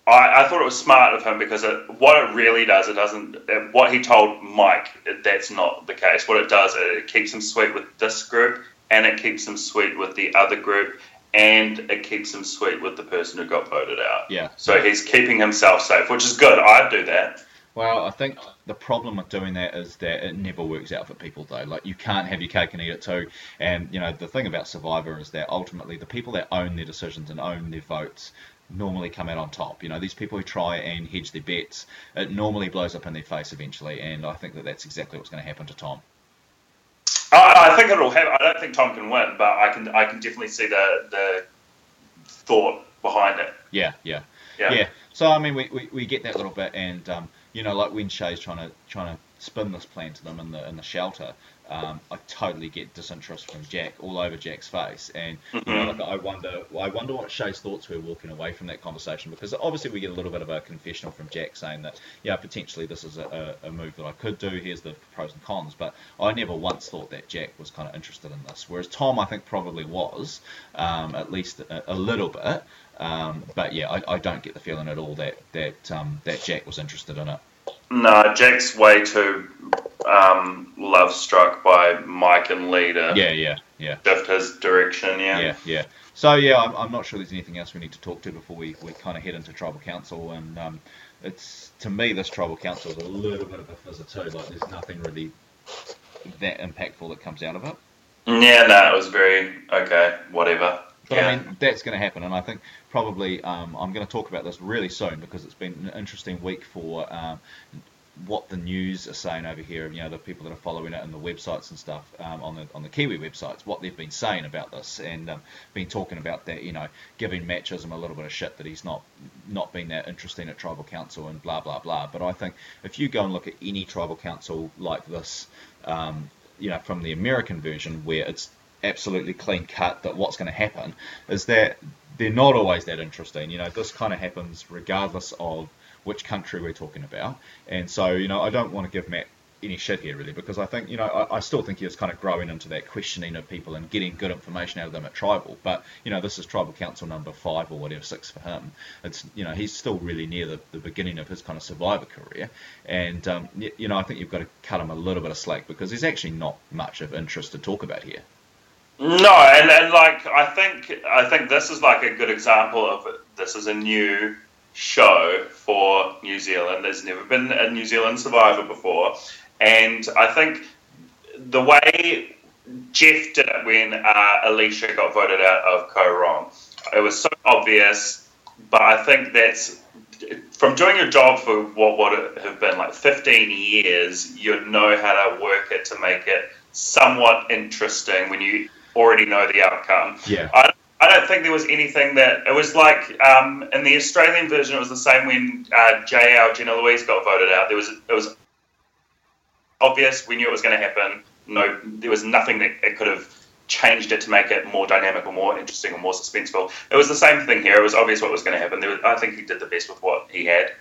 I, I thought it was smart of him because it, what it really does, it doesn't. uh, What he told Mike, that's not the case. What it does, it keeps him sweet with this group, and it keeps him sweet with the other group, and it keeps him sweet with the person who got voted out. Yeah. So he's keeping himself safe, which is good. I'd do that. Well, I think the problem with doing that is that it never works out for people, though. Like, you can't have your cake and eat it too. And, you know, the thing about Survivor is that ultimately the people that own their decisions and own their votes normally come out on top. You know, these people who try and hedge their bets, it normally blows up in their face eventually. And I think that that's exactly what's going to happen to Tom. I, I think it'll happen. I don't think Tom can win, but I can. I can definitely see the the thought behind it. Yeah, yeah. Yeah. Yeah. So I mean, we, we, we get that little bit, and um, you know, like when Shay's trying to trying to spin this plan to them in the in the shelter, um, I totally get disinterest from Jack all over Jack's face, and you know, Mhm. like I wonder, I wonder what Shay's thoughts were walking away from that conversation because obviously we get a little bit of a confessional from Jack saying that yeah, potentially this is a, a, a move that I could do. Here's the pros and cons, but I never once thought that Jack was kind of interested in this, whereas Tom I think probably was, um, at least a, a little bit. Um, but yeah, I, I don't get the feeling at all that that um, that Jack was interested in it. No, Jack's way too um, love struck by Mike and to Yeah, yeah, yeah, shift his direction. Yeah. yeah, yeah. So yeah, I'm, I'm not sure there's anything else we need to talk to before we, we kind of head into tribal council. And um, it's to me this tribal council is a little bit of a fizzer too. Like there's nothing really that impactful that comes out of it. Yeah, no, it was very okay. Whatever. But yeah. I mean, that's going to happen, and I think probably um, I'm going to talk about this really soon because it's been an interesting week for um, what the news are saying over here. And you know, the people that are following it and the websites and stuff um, on the on the Kiwi websites, what they've been saying about this, and um, been talking about that. You know, giving Matt Chisholm a little bit of shit that he's not not been that interesting at tribal council and blah blah blah. But I think if you go and look at any tribal council like this, um, you know, from the American version where it's absolutely clean cut that what's going to happen is that they're not always that interesting. You know, this kind of happens regardless of which country we're talking about. And so, you know, I don't want to give Matt any shit here really because I think, you know, I, I still think he was kind of growing into that questioning of people and getting good information out of them at tribal. But, you know, this is tribal council number five or whatever, six for him. It's, you know, he's still really near the, the beginning of his kind of survivor career. And, um, you know, I think you've got to cut him a little bit of slack because there's actually not much of interest to talk about here. No, and, and like I think I think this is like a good example of this is a new show for New Zealand. There's never been a New Zealand Survivor before, and I think the way Jeff did it when uh, Alicia got voted out of Kaôh Rōng, it was so obvious. But I think that's from doing your job for what would have been like 15 years, you'd know how to work it to make it somewhat interesting when you already know the outcome. Yeah. I, I don't think there was anything that it was like um, in the Australian version. It was the same when uh, JL Jenna Louise got voted out. There was it was obvious. We knew it was going to happen. No, there was nothing that it could have changed it to make it more dynamic or more interesting or more suspenseful. It was the same thing here. It was obvious what was going to happen. There was, I think he did the best with what he had.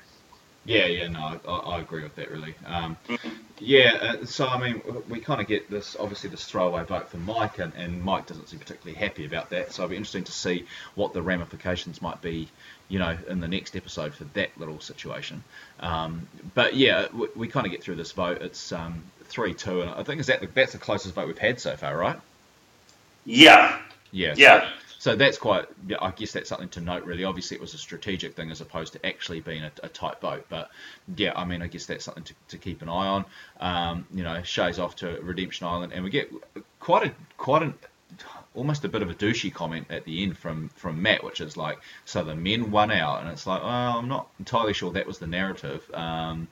Yeah, yeah, no, I, I agree with that really. Um, Mhm. yeah, uh, so I mean, we kind of get this obviously this throwaway vote for Mike, and, and Mike doesn't seem particularly happy about that. So it'll be interesting to see what the ramifications might be, you know, in the next episode for that little situation. Um, but yeah, we, we kind of get through this vote. It's um, three two, and I think is that the, that's the closest vote we've had so far, right? Yeah, Yeah. yeah. so that's quite, I guess that's something to note, really. Obviously, it was a strategic thing as opposed to actually being a, a tight boat. But yeah, I mean, I guess that's something to, to keep an eye on. Um, you know, Shay's off to Redemption Island, and we get quite a quite an almost a bit of a douchey comment at the end from from Matt, which is like, so the men won out, and it's like, well, I'm not entirely sure that was the narrative. Um,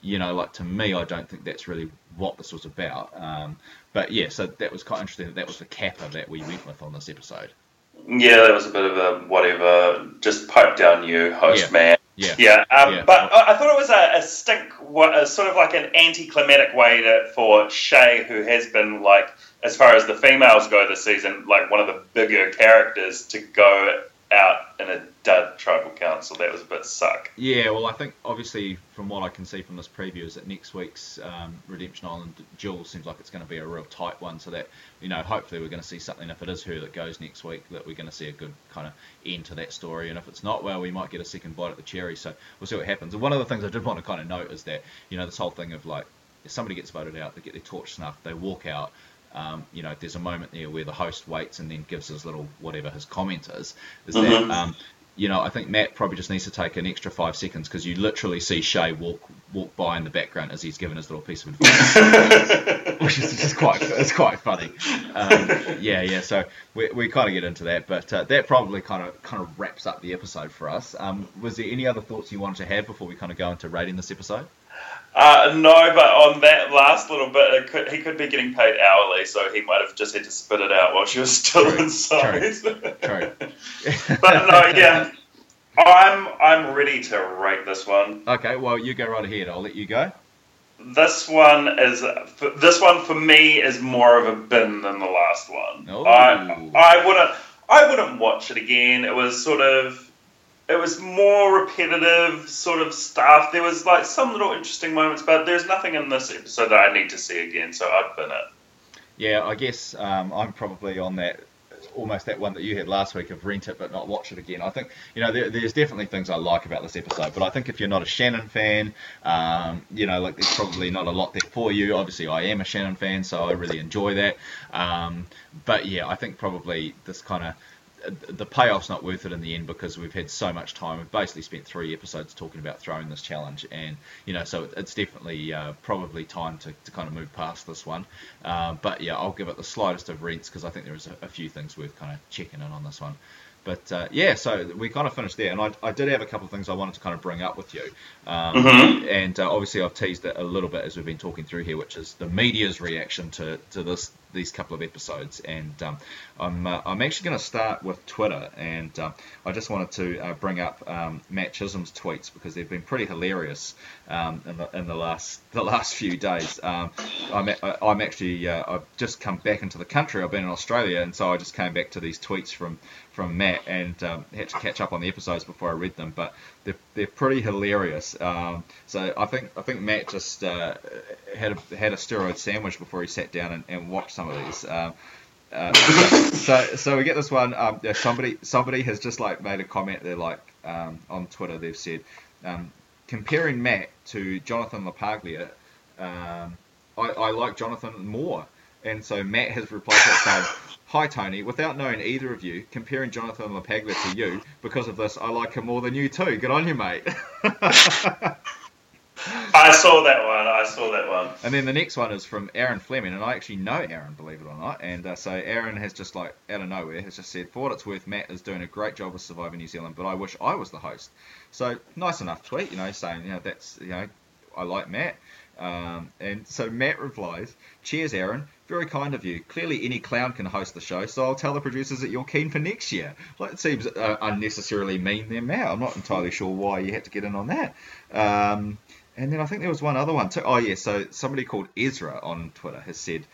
you know, like to me, I don't think that's really what this was about. Um, but yeah, so that was quite interesting. That that was the capper that we went with on this episode. Yeah, that was a bit of a whatever, just pipe down you, host Yeah. man. Yeah. Yeah, um, Yeah. but I I thought it was a, a stink, a sort of like an anticlimactic way to, for Shay, who has been like, as far as the females go this season, like one of the bigger characters, to go out in a dud tribal council. That was a bit suck. Yeah, well, I think obviously from what I can see from this preview is that next week's um, Redemption Island duel seems like it's going to be a real tight one. So that you know, hopefully we're going to see something. If it is her that goes next week, that we're going to see a good kind of end to that story. And if it's not, well, we might get a second bite at the cherry. So we'll see what happens. And one of the things I did want to kind of note is that you know this whole thing of like if somebody gets voted out, they get their torch snuffed, they walk out. Um, you know, there's a moment there where the host waits and then gives his little whatever his comment is. Is that Mhm. um, you know, I think Matt probably just needs to take an extra five seconds because you literally see Shay walk walk by in the background as he's given his little piece of advice, which is just quite it's quite funny. Um, yeah, yeah. So we, we kind of get into that, but uh, that probably kind of kind of wraps up the episode for us. Um, was there any other thoughts you wanted to have before we kind of go into rating this episode? Uh, no, but on that last little bit, it could, he could be getting paid hourly, so he might have just had to spit it out while she was still True, inside. True. but no, yeah, I'm I'm ready to rate this one. Okay, well you go right ahead. I'll let you go. This one is this one for me is more of a bin than the last one. I I wouldn't I wouldn't watch it again. It was sort of it was more repetitive sort of stuff. There was like some little interesting moments, but there's nothing in this episode that I need to see again. So I'd bin it. Yeah, I guess um, I'm probably on that almost that one that you had last week of rent it but not watch it again. I think you know there, there's definitely things I like about this episode, but I think if you're not a Shannon fan, um, you know like there's probably not a lot there for you. Obviously, I am a Shannon fan, so I really enjoy that. Um, but yeah, I think probably this kind of the payoff's not worth it in the end because we've had so much time. We've basically spent three episodes talking about throwing this challenge, and you know, so it's definitely uh, probably time to, to kind of move past this one. Uh, but yeah, I'll give it the slightest of rents because I think there is a, a few things worth kind of checking in on this one. But uh, yeah, so we kind of finished there, and I, I did have a couple of things I wanted to kind of bring up with you. Um, Mhm. And uh, obviously, I've teased it a little bit as we've been talking through here, which is the media's reaction to, to this these couple of episodes. And um, I'm uh, I'm actually going to start with Twitter, and um, I just wanted to uh, bring up um, Matt Chisholm's tweets because they've been pretty hilarious um, in, the, in the last the last few days. Um, I'm I'm actually uh, I've just come back into the country. I've been in Australia, and so I just came back to these tweets from from Matt and um, had to catch up on the episodes before I read them. But they're, they're pretty hilarious. Um, so I think I think Matt just uh, had a, had a steroid sandwich before he sat down and, and watched some of these. Um, uh, so so we get this one. Um, yeah, somebody somebody has just like made a comment. They're like um, on Twitter. They've said um, comparing Matt to Jonathan LaPaglia. Um, I, I like Jonathan more. And so Matt has replied that saying, Hi Tony, without knowing either of you, comparing Jonathan LaPaglia to you, because of this, I like him more than you too. Good on you, mate. I saw that one. I saw that one. And then the next one is from Aaron Fleming, and I actually know Aaron, believe it or not. And uh, so Aaron has just like out of nowhere has just said, for what it's worth, Matt is doing a great job with Surviving New Zealand, but I wish I was the host. So nice enough tweet, you know, saying you know that's you know I like Matt. Um, and so Matt replies, "Cheers, Aaron. Very kind of you. Clearly, any clown can host the show, so I'll tell the producers that you're keen for next year." Like it seems uh, unnecessarily mean there, Matt. I'm not entirely sure why you had to get in on that. Um, and then I think there was one other one too. Oh yeah, so somebody called Ezra on Twitter has said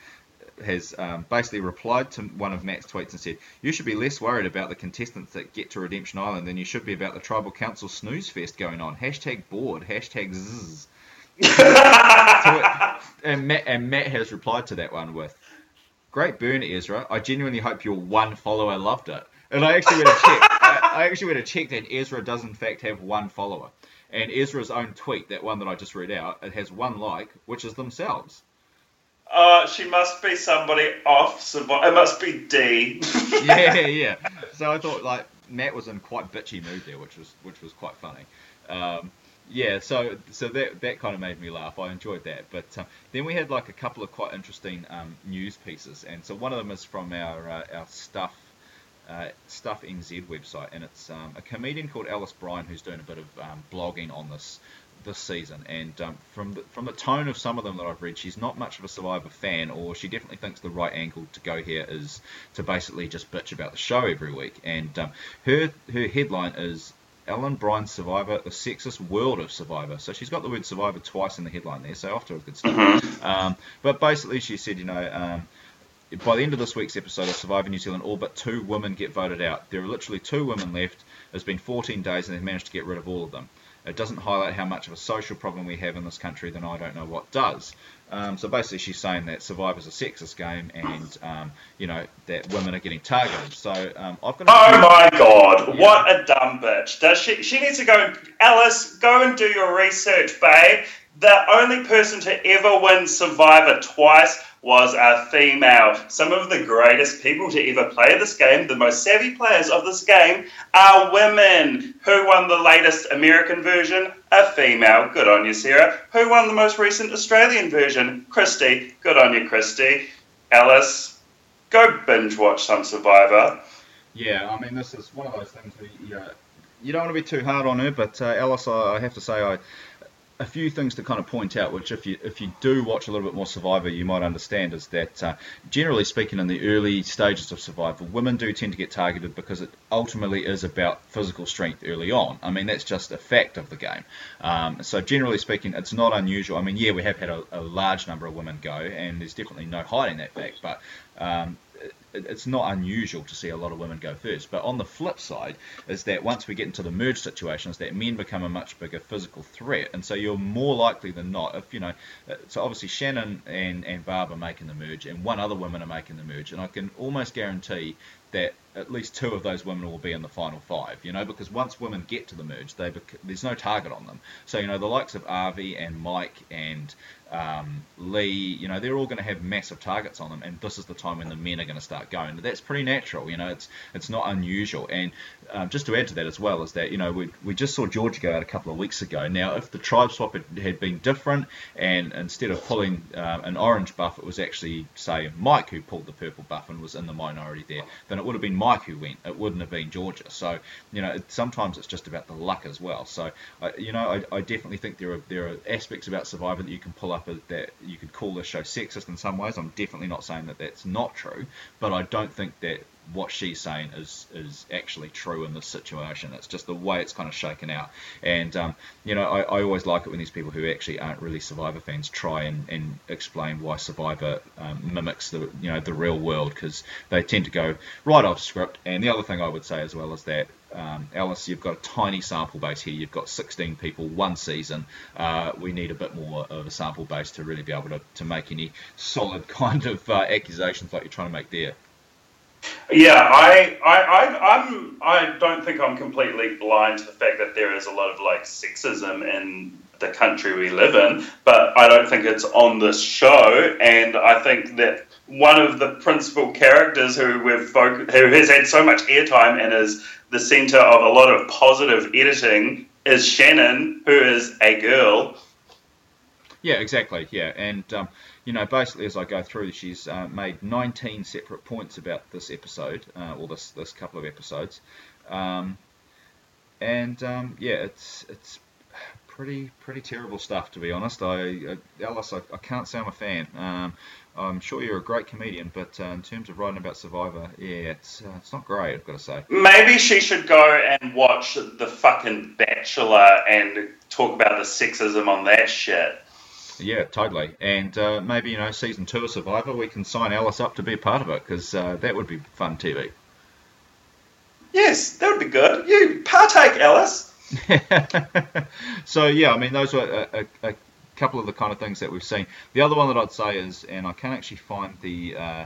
has um, basically replied to one of Matt's tweets and said, "You should be less worried about the contestants that get to Redemption Island than you should be about the tribal council snooze fest going on." Hashtag bored. Hashtag zzz. So and Matt and Matt has replied to that one with, "Great burn, Ezra. I genuinely hope your one follower loved it." And I actually went to check. I I actually went to check that Ezra does in fact have one follower. And Ezra's own tweet, that one that I just read out, it has one like, which is themselves. Uh, she must be somebody off. Survive. It must be D. yeah, yeah. So I thought like Matt was in quite bitchy mood there, which was which was quite funny. Um, yeah, so so that that kind of made me laugh. I enjoyed that. But um, then we had like a couple of quite interesting um, news pieces, and so one of them is from our uh, our stuff uh, Stuff NZ website, and it's um, a comedian called Alice Brine who's doing a bit of um, blogging on this this season. And um, from the, from the tone of some of them that I've read, she's not much of a Survivor fan, or she definitely thinks the right angle to go here is to basically just bitch about the show every week. And um, her her headline is Ellen Brine Survivor, the sexist world of Survivor. So she's got the word Survivor twice in the headline there, so off to a good start. Mm-hmm. Um, but basically, she said, you know, um, by the end of this week's episode of Survivor New Zealand, all but two women get voted out. There are literally two women left. It's been 14 days, and they've managed to get rid of all of them. It doesn't highlight how much of a social problem we have in this country, then I don't know what does. Um, so basically, she's saying that Survivor's a sexist game, and um, you know that women are getting targeted. So um, I've got. Oh my god! Yeah. What a dumb bitch! Does she? She needs to go. Alice, go and do your research, babe. The only person to ever win Survivor twice was a female. Some of the greatest people to ever play this game, the most savvy players of this game, are women. Who won the latest American version? A female. Good on you, Sarah. Who won the most recent Australian version? Kristie. Good on you, Kristie. Alice, go binge watch some Survivor. Yeah, I mean, this is one of those things where you, uh, you don't want to be too hard on her, but uh, Alice, I, I have to say, I a few things to kind of point out, which if you if you do watch a little bit more Survivor, you might understand, is that uh, generally speaking, in the early stages of Survivor, women do tend to get targeted because it ultimately is about physical strength early on. I mean, that's just a fact of the game. Um, so generally speaking, it's not unusual. I mean, yeah, we have had a, a, large number of women go, and there's definitely no hiding that fact, but um, it's not unusual to see a lot of women go first. But on the flip side is that once we get into the merge situations, that men become a much bigger physical threat, and so you're more likely than not, if you know, uh, so obviously Shannon and and Barb are making the merge, and one other woman are making the merge, and I can almost guarantee that at least two of those women will be in the final five, you know, because once women get to the merge, they bec- there's no target on them. So, you know, the likes of Avi and Mike and um, Lee, you know, they're all going to have massive targets on them, and this is the time when the men are going to start going. That's pretty natural, you know, it's it's not unusual. And um, just to add to that as well is that, you know, we, we just saw Georgia go out a couple of weeks ago. Now, if the tribe swap had, had been different, and instead of pulling uh, an orange buff, it was actually, say, Mike who pulled the purple buff and was in the minority there, then it would have been Mike who went. It wouldn't have been Georgia. So, you know, it, sometimes it's just about the luck as well. So, uh, you know, I, I definitely think there are there are aspects about Survivor that you can pull up that you could call this show sexist in some ways. I'm definitely not saying that that's not true, but I don't think that what she's saying is is actually true in this situation. It's just the way it's kind of shaken out. And um, you know, I, I, always like it when these people who actually aren't really Survivor fans try and, and explain why Survivor um, mimics the you know the real world because they tend to go right off script. And the other thing I would say as well is that um, Alice, you've got a tiny sample base here. You've got 16 people, one season. Uh, we need a bit more of a sample base to really be able to, to make any solid kind of uh, accusations like you're trying to make there. Yeah, I, I, I, I'm, I don't think I'm completely blind to the fact that there is a lot of like sexism in the country we live in, but I don't think it's on this show. And I think that one of the principal characters who we've who has had so much airtime and is the center of a lot of positive editing is Shannon, who is a girl. Yeah, exactly. Yeah, and um, you know, basically as I go through, she's uh, made 19 separate points about this episode, uh, or this this couple of episodes, um, and um, yeah, it's it's pretty pretty terrible stuff to be honest. I, Alice, I, I can't say I'm a fan. Um, I'm sure you're a great comedian, but uh, in terms of writing about Survivor, yeah, it's uh, it's not great. I've got to say. Maybe she should go and watch the fucking Bachelor and talk about the sexism on that shit. Yeah, totally. And uh, maybe, you know, season two of Survivor, we can sign Alice up to be a part of it because uh, that would be fun TV. Yes, that would be good. You partake, Alice. so, yeah, I mean, those were a, a, a, couple of the kind of things that we've seen. The other one that I'd say is, and I can't actually find the. Uh,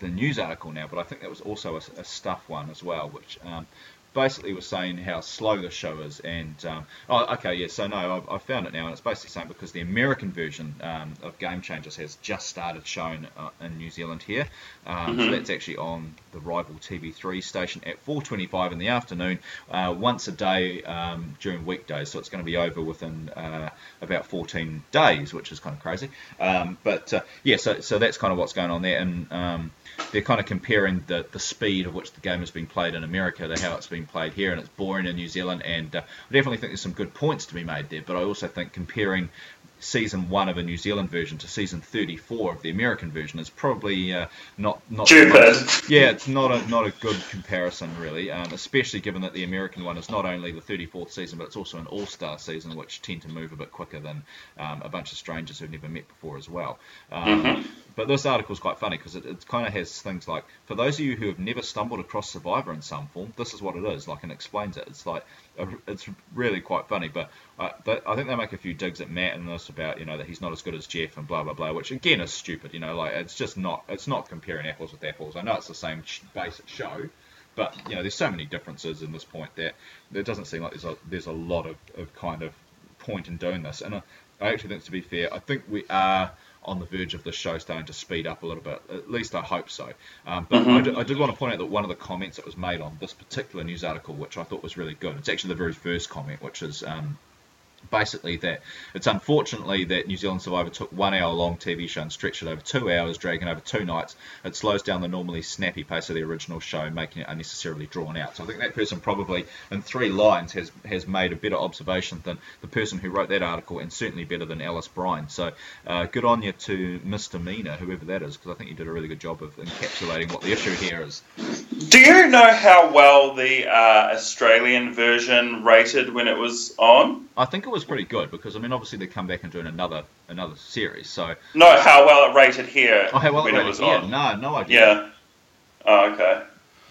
the news article now, but I think that was also a, a stuff one as well, which um, basically was saying how slow the show is, and um, oh, okay, yeah. So no, I've, I found it now, and it's basically saying because the American version um, of Game Changers has just started showing uh, in New Zealand here. Um, So that's actually on the rival TV3 station at 4:25 in the afternoon, uh, once a day um, during weekdays. So it's going to be over within uh, about 14 days, which is kind of crazy. Um, but uh, yeah, so so that's kind of what's going on there, and um, they're kind of comparing the, the speed of which the game has been played in America to how it's been played here, and it's boring in New Zealand. And uh, I definitely think there's some good points to be made there. But I also think comparing season one of a New Zealand version to season 34 of the American version is probably uh, not not yeah, it's not a not a good comparison really, um, especially given that the American one is not only the 34th season, but it's also an All-Star season, which tend to move a bit quicker than um, a bunch of strangers who've never met before as well. Um, But this article is quite funny because it, it kind of has things like, for those of you who have never stumbled across Survivor in some form, this is what it is, like, and explains it. It's like, it's really quite funny. But uh, I think they make a few digs at Matt and this about, you know, that he's not as good as Jeff and blah blah blah, which again is stupid. You know, like it's just not, it's not comparing apples with apples. I know it's the same basic show, but you know, there's so many differences in this point that it doesn't seem like there's a there's a lot of, of kind of point in doing this. And I, I actually think, to be fair, I think we are on the verge of the show starting to speed up a little bit. At least I hope so. Um, but I, did, I did want to point out that one of the comments that was made on this particular news article, which I thought was really good, it's actually the very first comment, which is. Um, basically that it's unfortunately that New Zealand Survivor took one hour long TV show and stretched it over two hours, dragging over two nights. It slows down the normally snappy pace of the original show, making it unnecessarily drawn out. So I think that person probably in three lines has has made a better observation than the person who wrote that article, and certainly better than Alice Brine. So uh, good on you to Mr. Mina, whoever that is, because I think you did a really good job of encapsulating what the issue here is. Do you know how well the uh, Australian version rated when it was on? I think it was pretty good because I mean obviously they come back and doing another another series. So No, how well it rated here oh, how well when it it rated was here? on. No, no idea. Yeah. Oh, okay.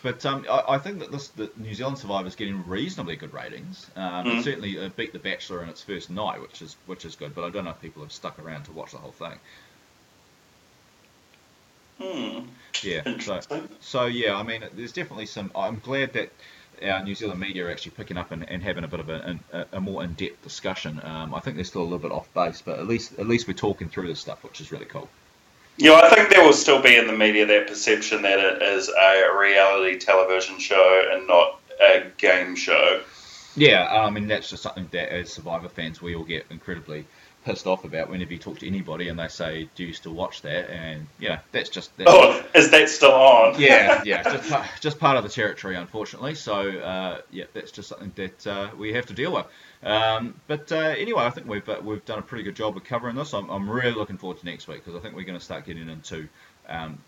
But um, I, I think that this the New Zealand Survivor is getting reasonably good ratings. Um, It Mm. certainly uh, beat The Bachelor in its first night, which is which is good. But I don't know if people have stuck around to watch the whole thing. Hmm. Yeah. So, so yeah, I mean, there's definitely some. I'm glad that our New Zealand media are actually picking up and, and having a bit of a, a, a more in-depth discussion. Um, I think they're still a little bit off base, but at least at least we're talking through this stuff, which is really cool. Yeah, I think there will still be in the media that perception that it is a reality television show and not a game show. Yeah, I mean that's just something that as Survivor fans we all get incredibly pissed off about whenever you talk to anybody and they say, "Do you still watch that?" And yeah, that's just that's, Oh, is that still on? yeah, yeah, just part, just part of the territory, unfortunately. So uh, yeah, that's just something that uh, we have to deal with. Um, but uh, anyway, I think we've uh, we've done a pretty good job of covering this. I'm, I'm really looking forward to next week because I think we're going to start getting into um,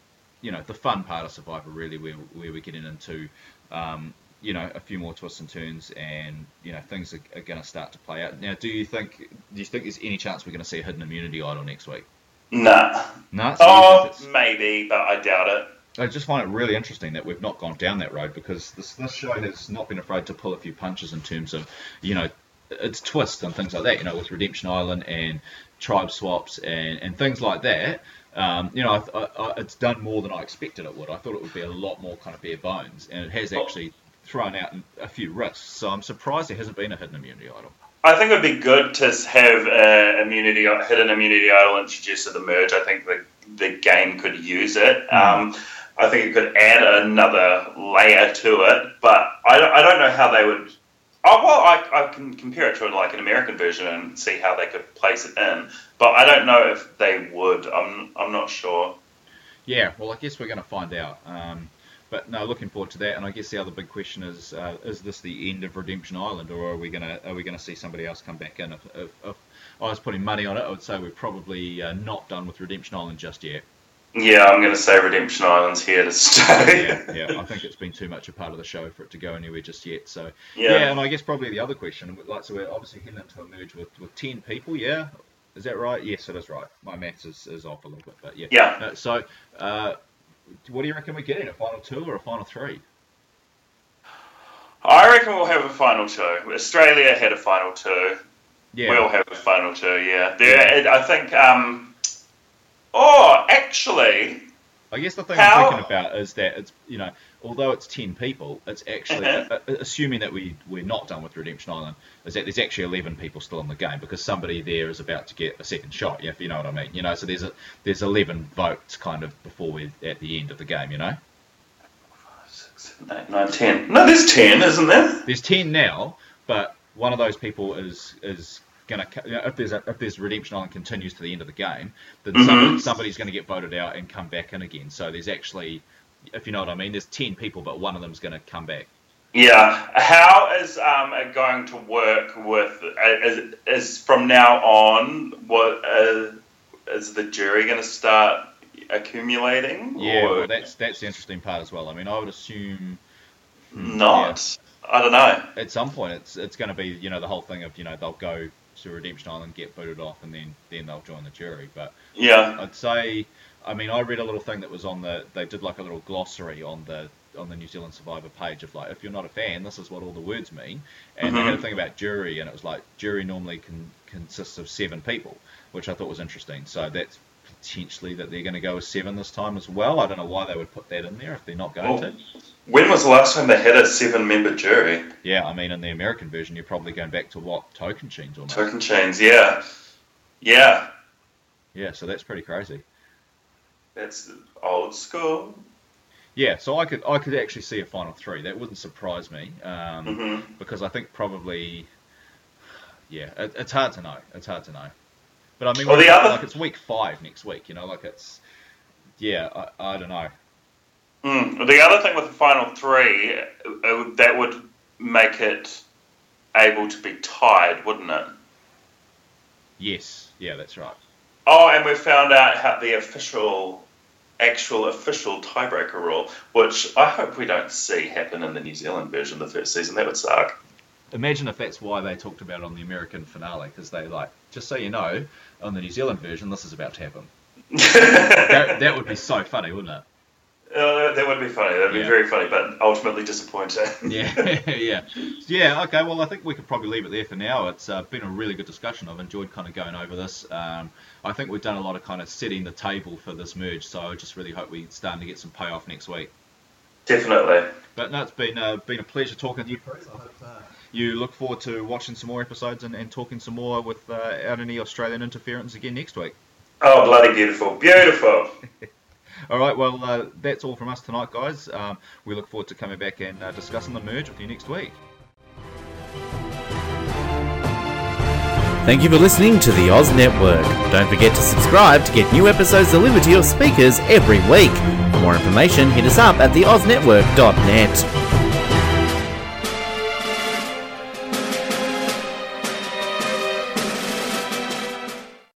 you know the fun part of Survivor, really, where where we're getting into um, you know a few more twists and turns, and you know things are, are going to start to play out. Now, do you think do you think there's any chance we're going to see a hidden immunity idol next week? Nah. No. So Oh, maybe, but I doubt it. I just find it really interesting that we've not gone down that road because this this show has not been afraid to pull a few punches in terms of you know its twists and things like that. You know, with Redemption Island and tribe swaps and, and things like that. Um, you know, I, I, I, it's done more than I expected it would. I thought it would be a lot more kind of bare bones, and it has actually thrown out a few risks. So I'm surprised there hasn't been a hidden immunity idol. I think it would be good to have a immunity hidden immunity idol introduced at the merge. I think the the game could use it. Um, I think it could add another layer to it, but I don't, I don't know how they would. Oh, well, I, I can compare it to like an American version and see how they could place it in, but I don't know if they would. I'm I'm not sure. Yeah, well, I guess we're going to find out. Um, but no, looking forward to that. And I guess the other big question is: uh, Is this the end of Redemption Island, or are we going to are we to see somebody else come back in? If, if, if I was putting money on it, I would say we're probably uh, not done with Redemption Island just yet. Yeah, I'm going to say Redemption Island's here to stay. Yeah, yeah. I think it's been too much a part of the show for it to go anywhere just yet. So Yeah. yeah, and I guess probably the other question, like, so we're obviously heading into a merge with, with ten people. Yeah, is that right? Yes, it is right. My maths is, is off a little bit, but yeah. Yeah. Uh, so, uh, what do you reckon we're getting? A final two or a final three? I reckon we'll have a final two. Australia had a final two. Yeah. We'll have a final two, yeah. There, I think. Um, oh, actually, I guess the thing How- I'm thinking about is that it's you know although it's ten people, it's actually Mhm. uh, uh, assuming that we we're not done with Redemption Island, is that there's actually eleven people still in the game because somebody there is about to get a second shot. If you know what I mean. You know, so there's a there's eleven votes kind of before we're at the end of the game. You know, Six, seven, eight, nine, ten. No, there's ten, isn't there? there's ten now, but one of those people is is gonna you know, if there's a, if there's Redemption Island continues to the end of the game, then Mhm. somebody, somebody's going to get voted out and come back in again. So there's actually, if you know what I mean, there's ten people, but one of them's going to come back. Yeah. How is um, it going to work with? uh, Is, is from now on, what uh, is the jury going to start accumulating? Yeah, or well, that's that's the interesting part as well. I mean, I would assume not. I don't know. at some point it's it's going to be you know the whole thing of you know they'll go to Redemption Island, get booted off, and then then they'll join the jury. But Yeah. I'd say, I mean, I read a little thing that was on the they did like a little glossary on the on the New Zealand Survivor page of like if you're not a fan, this is what all the words mean. And they had a Mhm. thing about jury, and it was like jury normally can consists of seven people, which I thought was interesting. So that's potentially that they're going to go with seven this time as well. I don't know why they would put that in there if they're not going Oh. to. When was the last time they had a seven-member jury? Yeah, I mean, in the American version, you're probably going back to what Tocantins almost. Tocantins. Yeah. Yeah. Yeah, so that's pretty crazy. That's old school. Yeah, so I could I could actually see a final three. That wouldn't surprise me um, hmm because I think probably, yeah, it, it's hard to know. It's hard to know. But I mean, Well, the other- like it's week five next week. You know, like it's yeah, I, I don't know. Mm. The other thing with the final three, would- that would make it able to be tied, wouldn't it? Yes, yeah, that's right. Oh, and we found out how the official, actual official tiebreaker rule, which I hope we don't see happen in the New Zealand version of the first season. That would suck. Imagine if that's why they talked about it on the American finale because they like just so you know on the New Zealand version this is about to happen. That, that would be so funny, wouldn't it? Uh, that would be funny. That'd be Yeah. very funny, but ultimately disappointing. Yeah, yeah, yeah. Okay, well, I think we could probably leave it there for now. It's uh, been a really good discussion. I've enjoyed kind of going over this. Um, I think we've done a lot of kind of setting the table for this merge, so I just really hope we're starting to get some payoff next week. Definitely. But no, it's been uh, been a pleasure talking to you, Chris. I hope uh, you look forward to watching some more episodes and, and talking some more with uh, out any Australian interference again next week. Oh, bloody beautiful. Beautiful. All right, well, uh, that's all from us tonight, guys. Um, we look forward to coming back and uh, discussing the merge with you next week. Thank you for listening to the Oz Network. Don't forget to subscribe to get new episodes delivered to your speakers every week. For more information, hit us up at theoznetwork.net.